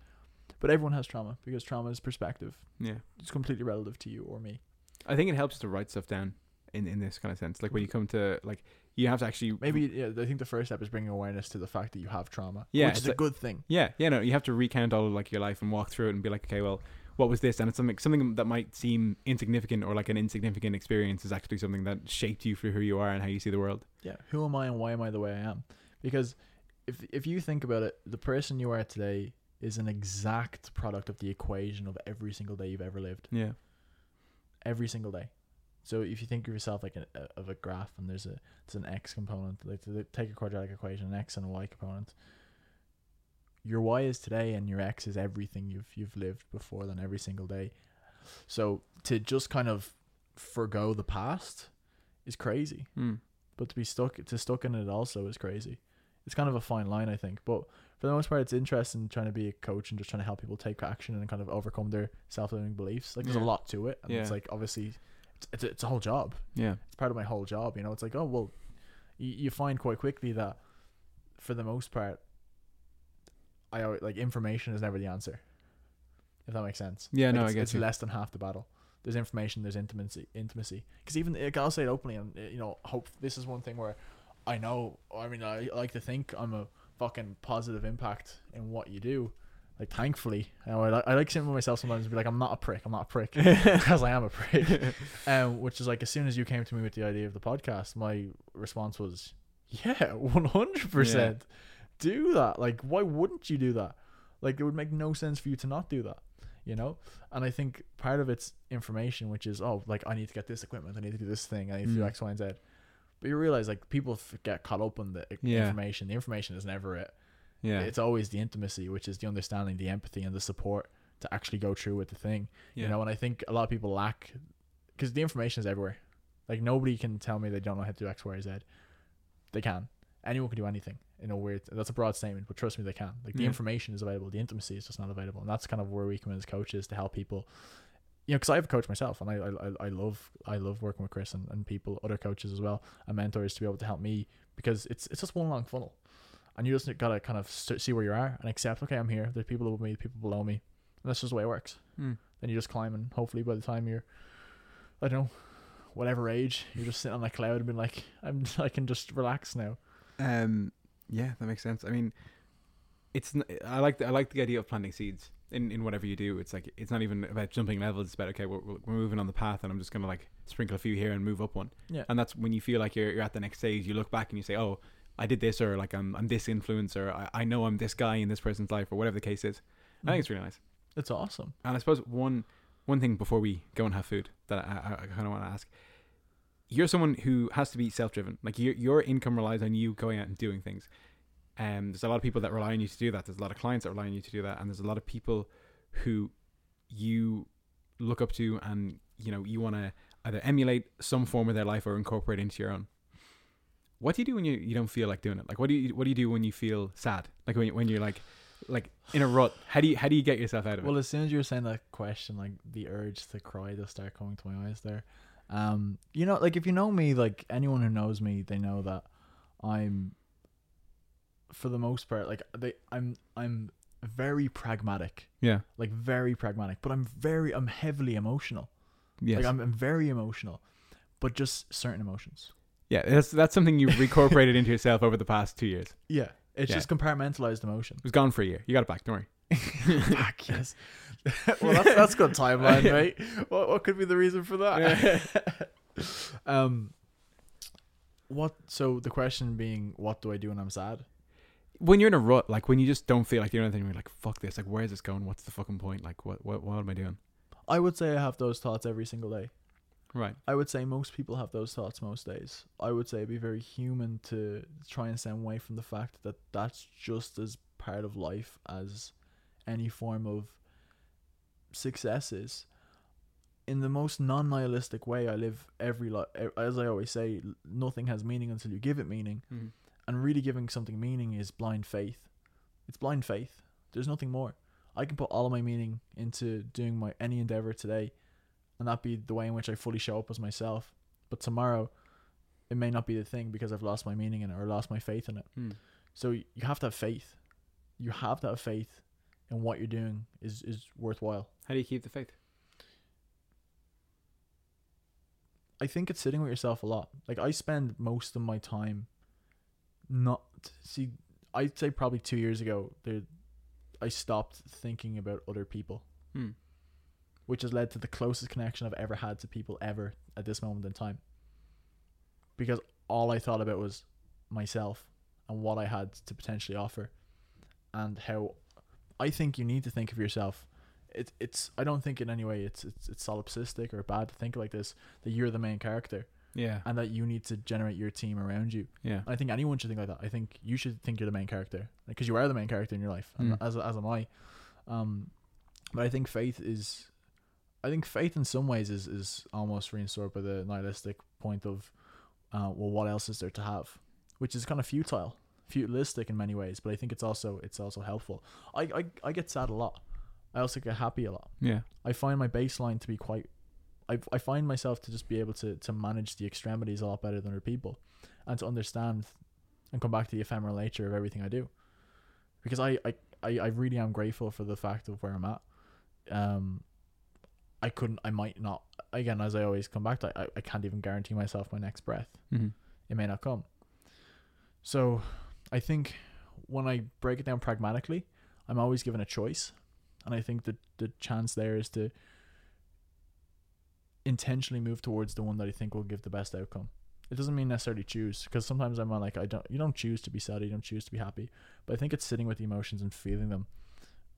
But everyone has trauma because trauma is perspective. Yeah. It's completely relative to you or me. I think it helps to write stuff down in in this kind of sense. Like when you come to like you have to actually Maybe yeah, I think the first step is bringing awareness to the fact that you have trauma. Yeah, which is a like- good thing. Yeah, yeah, no, you have to recount all of like your life and walk through it and be like, okay, well, what was this? And it's something something that might seem insignificant or like an insignificant experience is actually something that shaped you for who you are and how you see the world. Yeah, who am I and why am I the way I am? Because if if you think about it, the person you are today is an exact product of the equation of every single day you've ever lived. Yeah, Every single day. So if you think of yourself like a, a- of a graph and there's a it's an x component, like to take a quadratic equation, an x and a y component. Your y is today and your x is everything you've you've lived before then every single day. So to just kind of forgo the past is crazy mm. but to be stuck to stuck in it also is crazy. It's kind of a fine line, I think. But for the most part, it's interesting trying to be a coach and just trying to help people take action and kind of overcome their self-limiting beliefs. Like there's Yeah. a lot to it, and it's like obviously, it's it's a, it's a whole job. yeah, It's part of my whole job. You know, it's like oh well, you, you find quite quickly that for the most part, I always, like information is never the answer. If that makes sense. Yeah, Like, no, I it's, get it's you. less than half the battle. There's information. There's intimacy. Intimacy. Because even like, I'll say it openly, and you know, hope this is one thing where I know. I mean, I like to think I'm a fucking positive impact in what you do. Like, thankfully, you know, I, like, I like sitting with myself sometimes and be like, I'm not a prick. I'm not a prick because I am a prick. um, which is like as soon as you came to me with the idea of the podcast, my response was, yeah, one hundred percent, do that. Like, why wouldn't you do that? Like, it would make no sense for you to not do that. You know, and I think part of it's information, which is oh, like I need to get this equipment, I need to do this thing, I need to do Mm. X, Y, and Z. But you realize like people get caught up on the Yeah. information. The information is never it. yeah, It's always the intimacy, which is the understanding, the empathy, and the support to actually go through with the thing. yeah. You know, and I think a lot of people lack because the information is everywhere. Like nobody can tell me they don't know how to do X, Y, or Z. They can. Anyone can do anything. In a weird. That's a broad statement, but trust me, they can. Like the Yeah. information is available. The intimacy is just not available, and that's kind of where we come in as coaches to help people. You know, because I have a coach myself, and I, I I- love I love working with Chris and, and people, other coaches as well, and mentors to be able to help me because it's it's just one long funnel, and you just gotta kind of see where you are and accept. Okay, I'm here. There's people above me, people below me. And that's just the way it works Mm. then you just climb and hopefully by the time you're I don't know whatever age you're just sitting on that cloud and being like I'm I can just relax now Um, yeah, that makes sense. I mean, it's I like the, I like the idea of planting seeds in, in whatever you do. It's like it's not even about jumping levels. It's about okay, we're, we're moving on the path, and I'm just gonna like sprinkle a few here and move up one. Yeah. And that's when you feel like you're you're at the next stage. You look back and you say, oh, I did this, or like I'm I'm this influencer. I I know I'm this guy in this person's life, or whatever the case is. I think it's really nice. it's awesome And I suppose one one thing before we go and have food that I, I, I kind of want to ask. You're someone who has to be self-driven. Like your your income relies on you going out and doing things. Um, there's a lot of people that rely on you to do that. There's a lot of clients that rely on you to do that, and there's a lot of people who you look up to, and you know you want to either emulate some form of their life or incorporate into your own. What do you do when you, you don't feel like doing it? Like what do you what do you do when you feel sad? Like when when you're like like in a rut. How do you how do you get yourself out of it? well as soon as you were saying that question like the urge to cry just started coming to my eyes there Um, you know, like if you know me, like anyone who knows me, they know that I'm, for the most part, like they, I'm, I'm very pragmatic, Yeah. like very pragmatic, but I'm very, I'm heavily emotional. Yes. Like I'm, I'm very emotional, but just certain emotions. yeah. That's that's something you've incorporated into yourself over the past two years. Yeah, it's Yeah. just compartmentalized emotion. It was gone for a year. You got it back. Don't worry. Fuck yes. well, that's that's good timeline, right? What what could be the reason for that? um, what? So the question being, what do I do when I'm sad? When you're in a rut, like when you just don't feel like doing anything, you're like, "Fuck this! Like, where is this going? What's the fucking point? Like, what what what am I doing?" I would say I have those thoughts every single day. Right. I would say most people have those thoughts most days. I would say it'd be very human to try and stay away from the fact that that's just as part of life as any form of success is. In the most non-nihilistic way, I live every life. As I always say, nothing has meaning until you give it meaning, Mhm. and really giving something meaning is blind faith. It's blind faith. There's nothing more. I can put all of my meaning into doing my any endeavor today, and that be the way in which I fully show up as myself. But tomorrow, it may not be the thing because I've lost my meaning in it or lost my faith in it. Hmm. So you have to have faith. You have to have faith in what you're doing is is worthwhile. How do you keep the faith? I think it's sitting with yourself a lot. Like I spend most of my time not see I'd say probably 2 years ago there I stopped thinking about other people, Hmm. which has led to the closest connection I've ever had to people ever at this moment in time. Because all I thought about was myself and what I had to potentially offer and how I think you need to think of yourself it, it's I don't think in any way it's it's it's solipsistic or bad to think like this that you're the main character Yeah. and that you need to generate your team around you. Yeah. I think anyone should think like that. I think you should think you're the main character because you are the main character in your life, Mm. as as am I. Um, but I think faith is, I think faith in some ways is is almost reinstored by the nihilistic point of, uh, well, what else is there to have, which is kind of futile, futilistic in many ways. But I think it's also it's also helpful. I I, I get sad a lot. I also get happy a lot. Yeah. I find my baseline to be quite. I I find myself to just be able to to manage the extremities a lot better than other people, and to understand, and come back to the ephemeral nature of everything I do, because I I I, I really am grateful for the fact of where I'm at. Um, I couldn't. I might not. Again, as I always come back to, I I can't even guarantee myself my next breath. Mm-hmm. It may not come. So, I think when I break it down pragmatically, I'm always given a choice, and I think that the chance there is to intentionally move towards the one that I think will give the best outcome. It doesn't mean necessarily choose because sometimes I'm like I don't you don't choose to be sad, you don't choose to be happy, but I think it's sitting with the emotions and feeling them.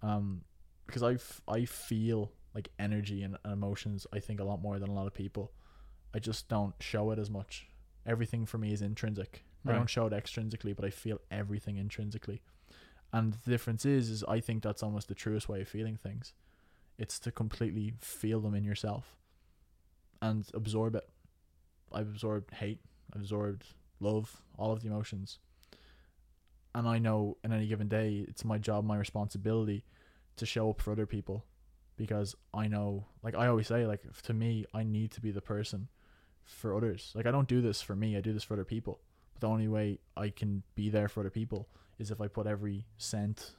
Um, because I f- I feel like energy and emotions I think a lot more than a lot of people. I just don't show it as much. Everything for me is intrinsic. I don't show it extrinsically, but I feel everything intrinsically. And the difference is, is I think that's almost the truest way of feeling things. It's to completely feel them in yourself and absorb it. I've absorbed hate, I've absorbed love, all of the emotions. And I know in any given day, it's my job, my responsibility to show up for other people because I know, like I always say, like to me, I need to be the person for others. Like I don't do this for me, I do this for other people. The only way I can be there for other people is if I put every cent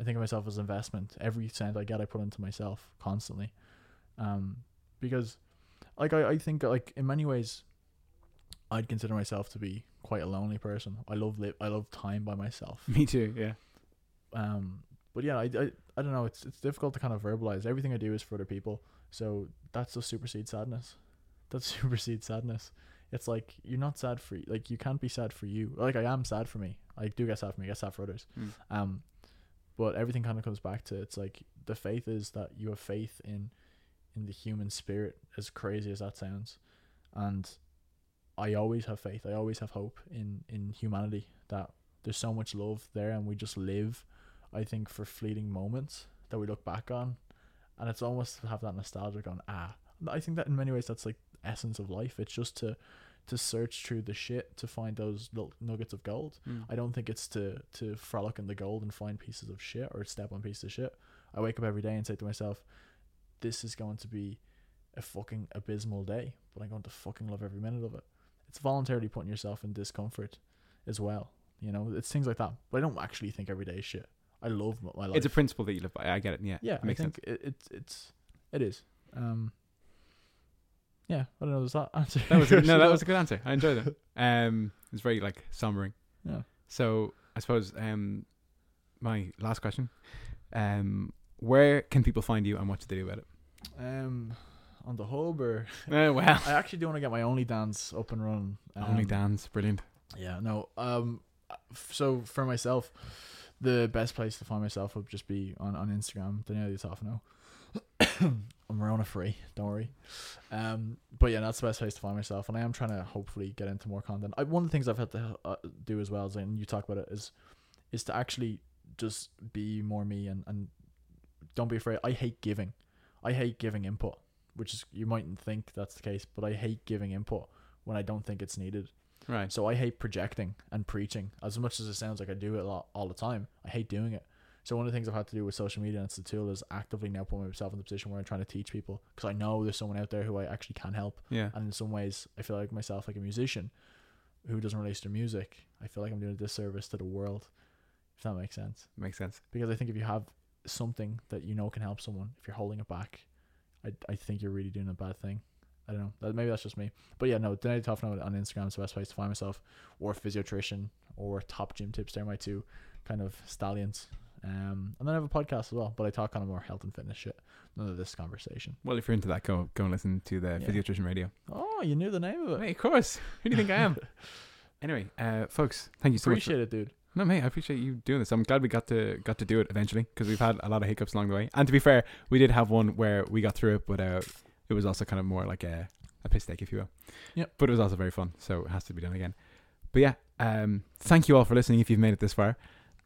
I think of myself as investment. Every cent I get I put into myself constantly. Um because like I, I think like in many ways I'd consider myself to be quite a lonely person. I love li- I love time by myself. Me too. Yeah. Um but yeah, I, I I don't know, it's it's difficult to kind of verbalize. Everything I do is for other people. So that's just supersede sadness. That supersedes sadness. It's like you're not sad for like you can't be sad for you. Like I am sad for me. I do get sad for me. I get sad for others. Mm. Um, but everything kind of comes back to it's like the faith is that you have faith in in the human spirit. As crazy as that sounds, and I always have faith. I always have hope in in humanity that there's so much love there, and we just live. I think for fleeting moments that we look back on, and it's almost to have that nostalgia on. Ah, I think that in many ways that's like essence of life. It's just to to search through the shit to find those little nuggets of gold. Mm. I don't think it's to to frolic in the gold and find pieces of shit or step on pieces of shit. I wake up every day and say to myself, "This is going to be a fucking abysmal day, but I'm going to fucking love every minute of it. It's voluntarily putting yourself in discomfort as well. You know, it's things like that. But I don't actually think every day is shit. I love my life. It's a principle that you live by. I get it. Yeah. yeah, it makes I sense. think it, it's it's it is. Um, yeah, I don't know. Was that answer? That was a, no, that was a good answer. I enjoyed that. Um, it's very like sombering. Yeah. So I suppose um, my last question, um, where can people find you and what should they do about it? Um, on the hub or Oh well, I actually do want to get my only dance up and running. Um, only dance, brilliant. Yeah, no. Um, so for myself, the best place to find myself would just be on on Instagram. Daniele DiTofano. I'm Rona free. Don't worry. Um, but yeah, that's the best place to find myself, and I am trying to hopefully get into more content. I, one of the things I've had to uh, do as well, is, and you talk about it, is is to actually just be more me and and don't be afraid. I hate giving. I hate giving input, which is you mightn't think that's the case, but I hate giving input when I don't think it's needed. Right. So I hate projecting and preaching as much as it sounds like I do it a lot all the time. I hate doing it. So one of the things I've had to do with social media and it's the tool is actively now put myself in the position where I'm trying to teach people because I know there's someone out there who I actually can help. Yeah. And in some ways, I feel like myself like a musician who doesn't release their music. I feel like I'm doing a disservice to the world, if that makes sense. Makes sense. Because I think if you have something that you know can help someone, if you're holding it back, I I think you're really doing a bad thing. I don't know. That, maybe that's just me. But yeah, no, Daniele DiTofano on Instagram is the best place to find myself, or physiotrition, or top gym tips. They're my two kind of stallions. Um, and then I have a podcast as well, but I talk kind of more health and fitness shit. None of this conversation. Well, if you're into that, go go and listen to the Yeah. Physiotrition Radio. Oh, you knew the name of it. Hey, of course. Who do you think I am? anyway, uh, folks, thank you so much. Appreciate it, dude. No, mate, I appreciate you doing this. I'm glad we got to got to do it eventually because we've had a lot of hiccups along the way. And to be fair, we did have one where we got through it, but uh, it was also kind of more like a a piss take, if you will. Yep. But it was also very fun, so it has to be done again. But yeah, um, thank you all for listening. If you've made it this far,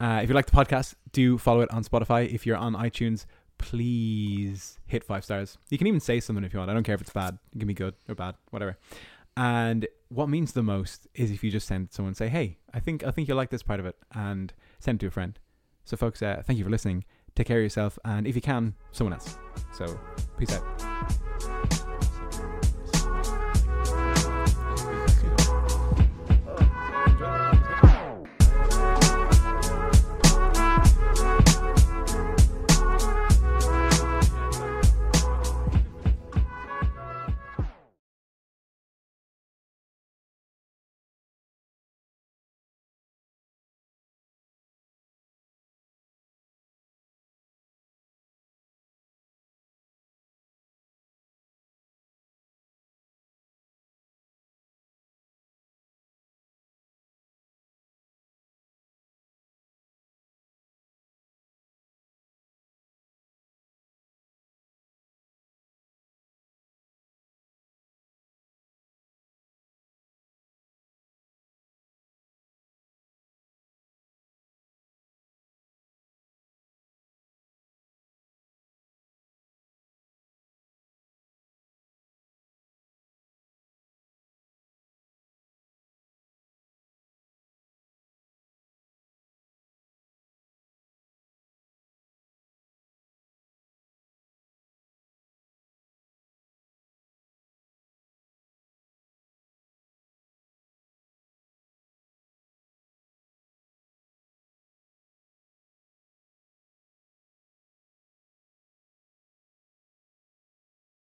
uh, if you like the podcast, do follow it on Spotify. If you're on iTunes, please hit five stars. You can even say something if you want. I don't care if it's bad. It can be good or bad, whatever. And what means the most is if you just send someone say, "Hey, I think I think you'll like this part of it," and send it to a friend. So, folks, uh, thank you for listening. Take care of yourself, and if you can, someone else. So, peace out.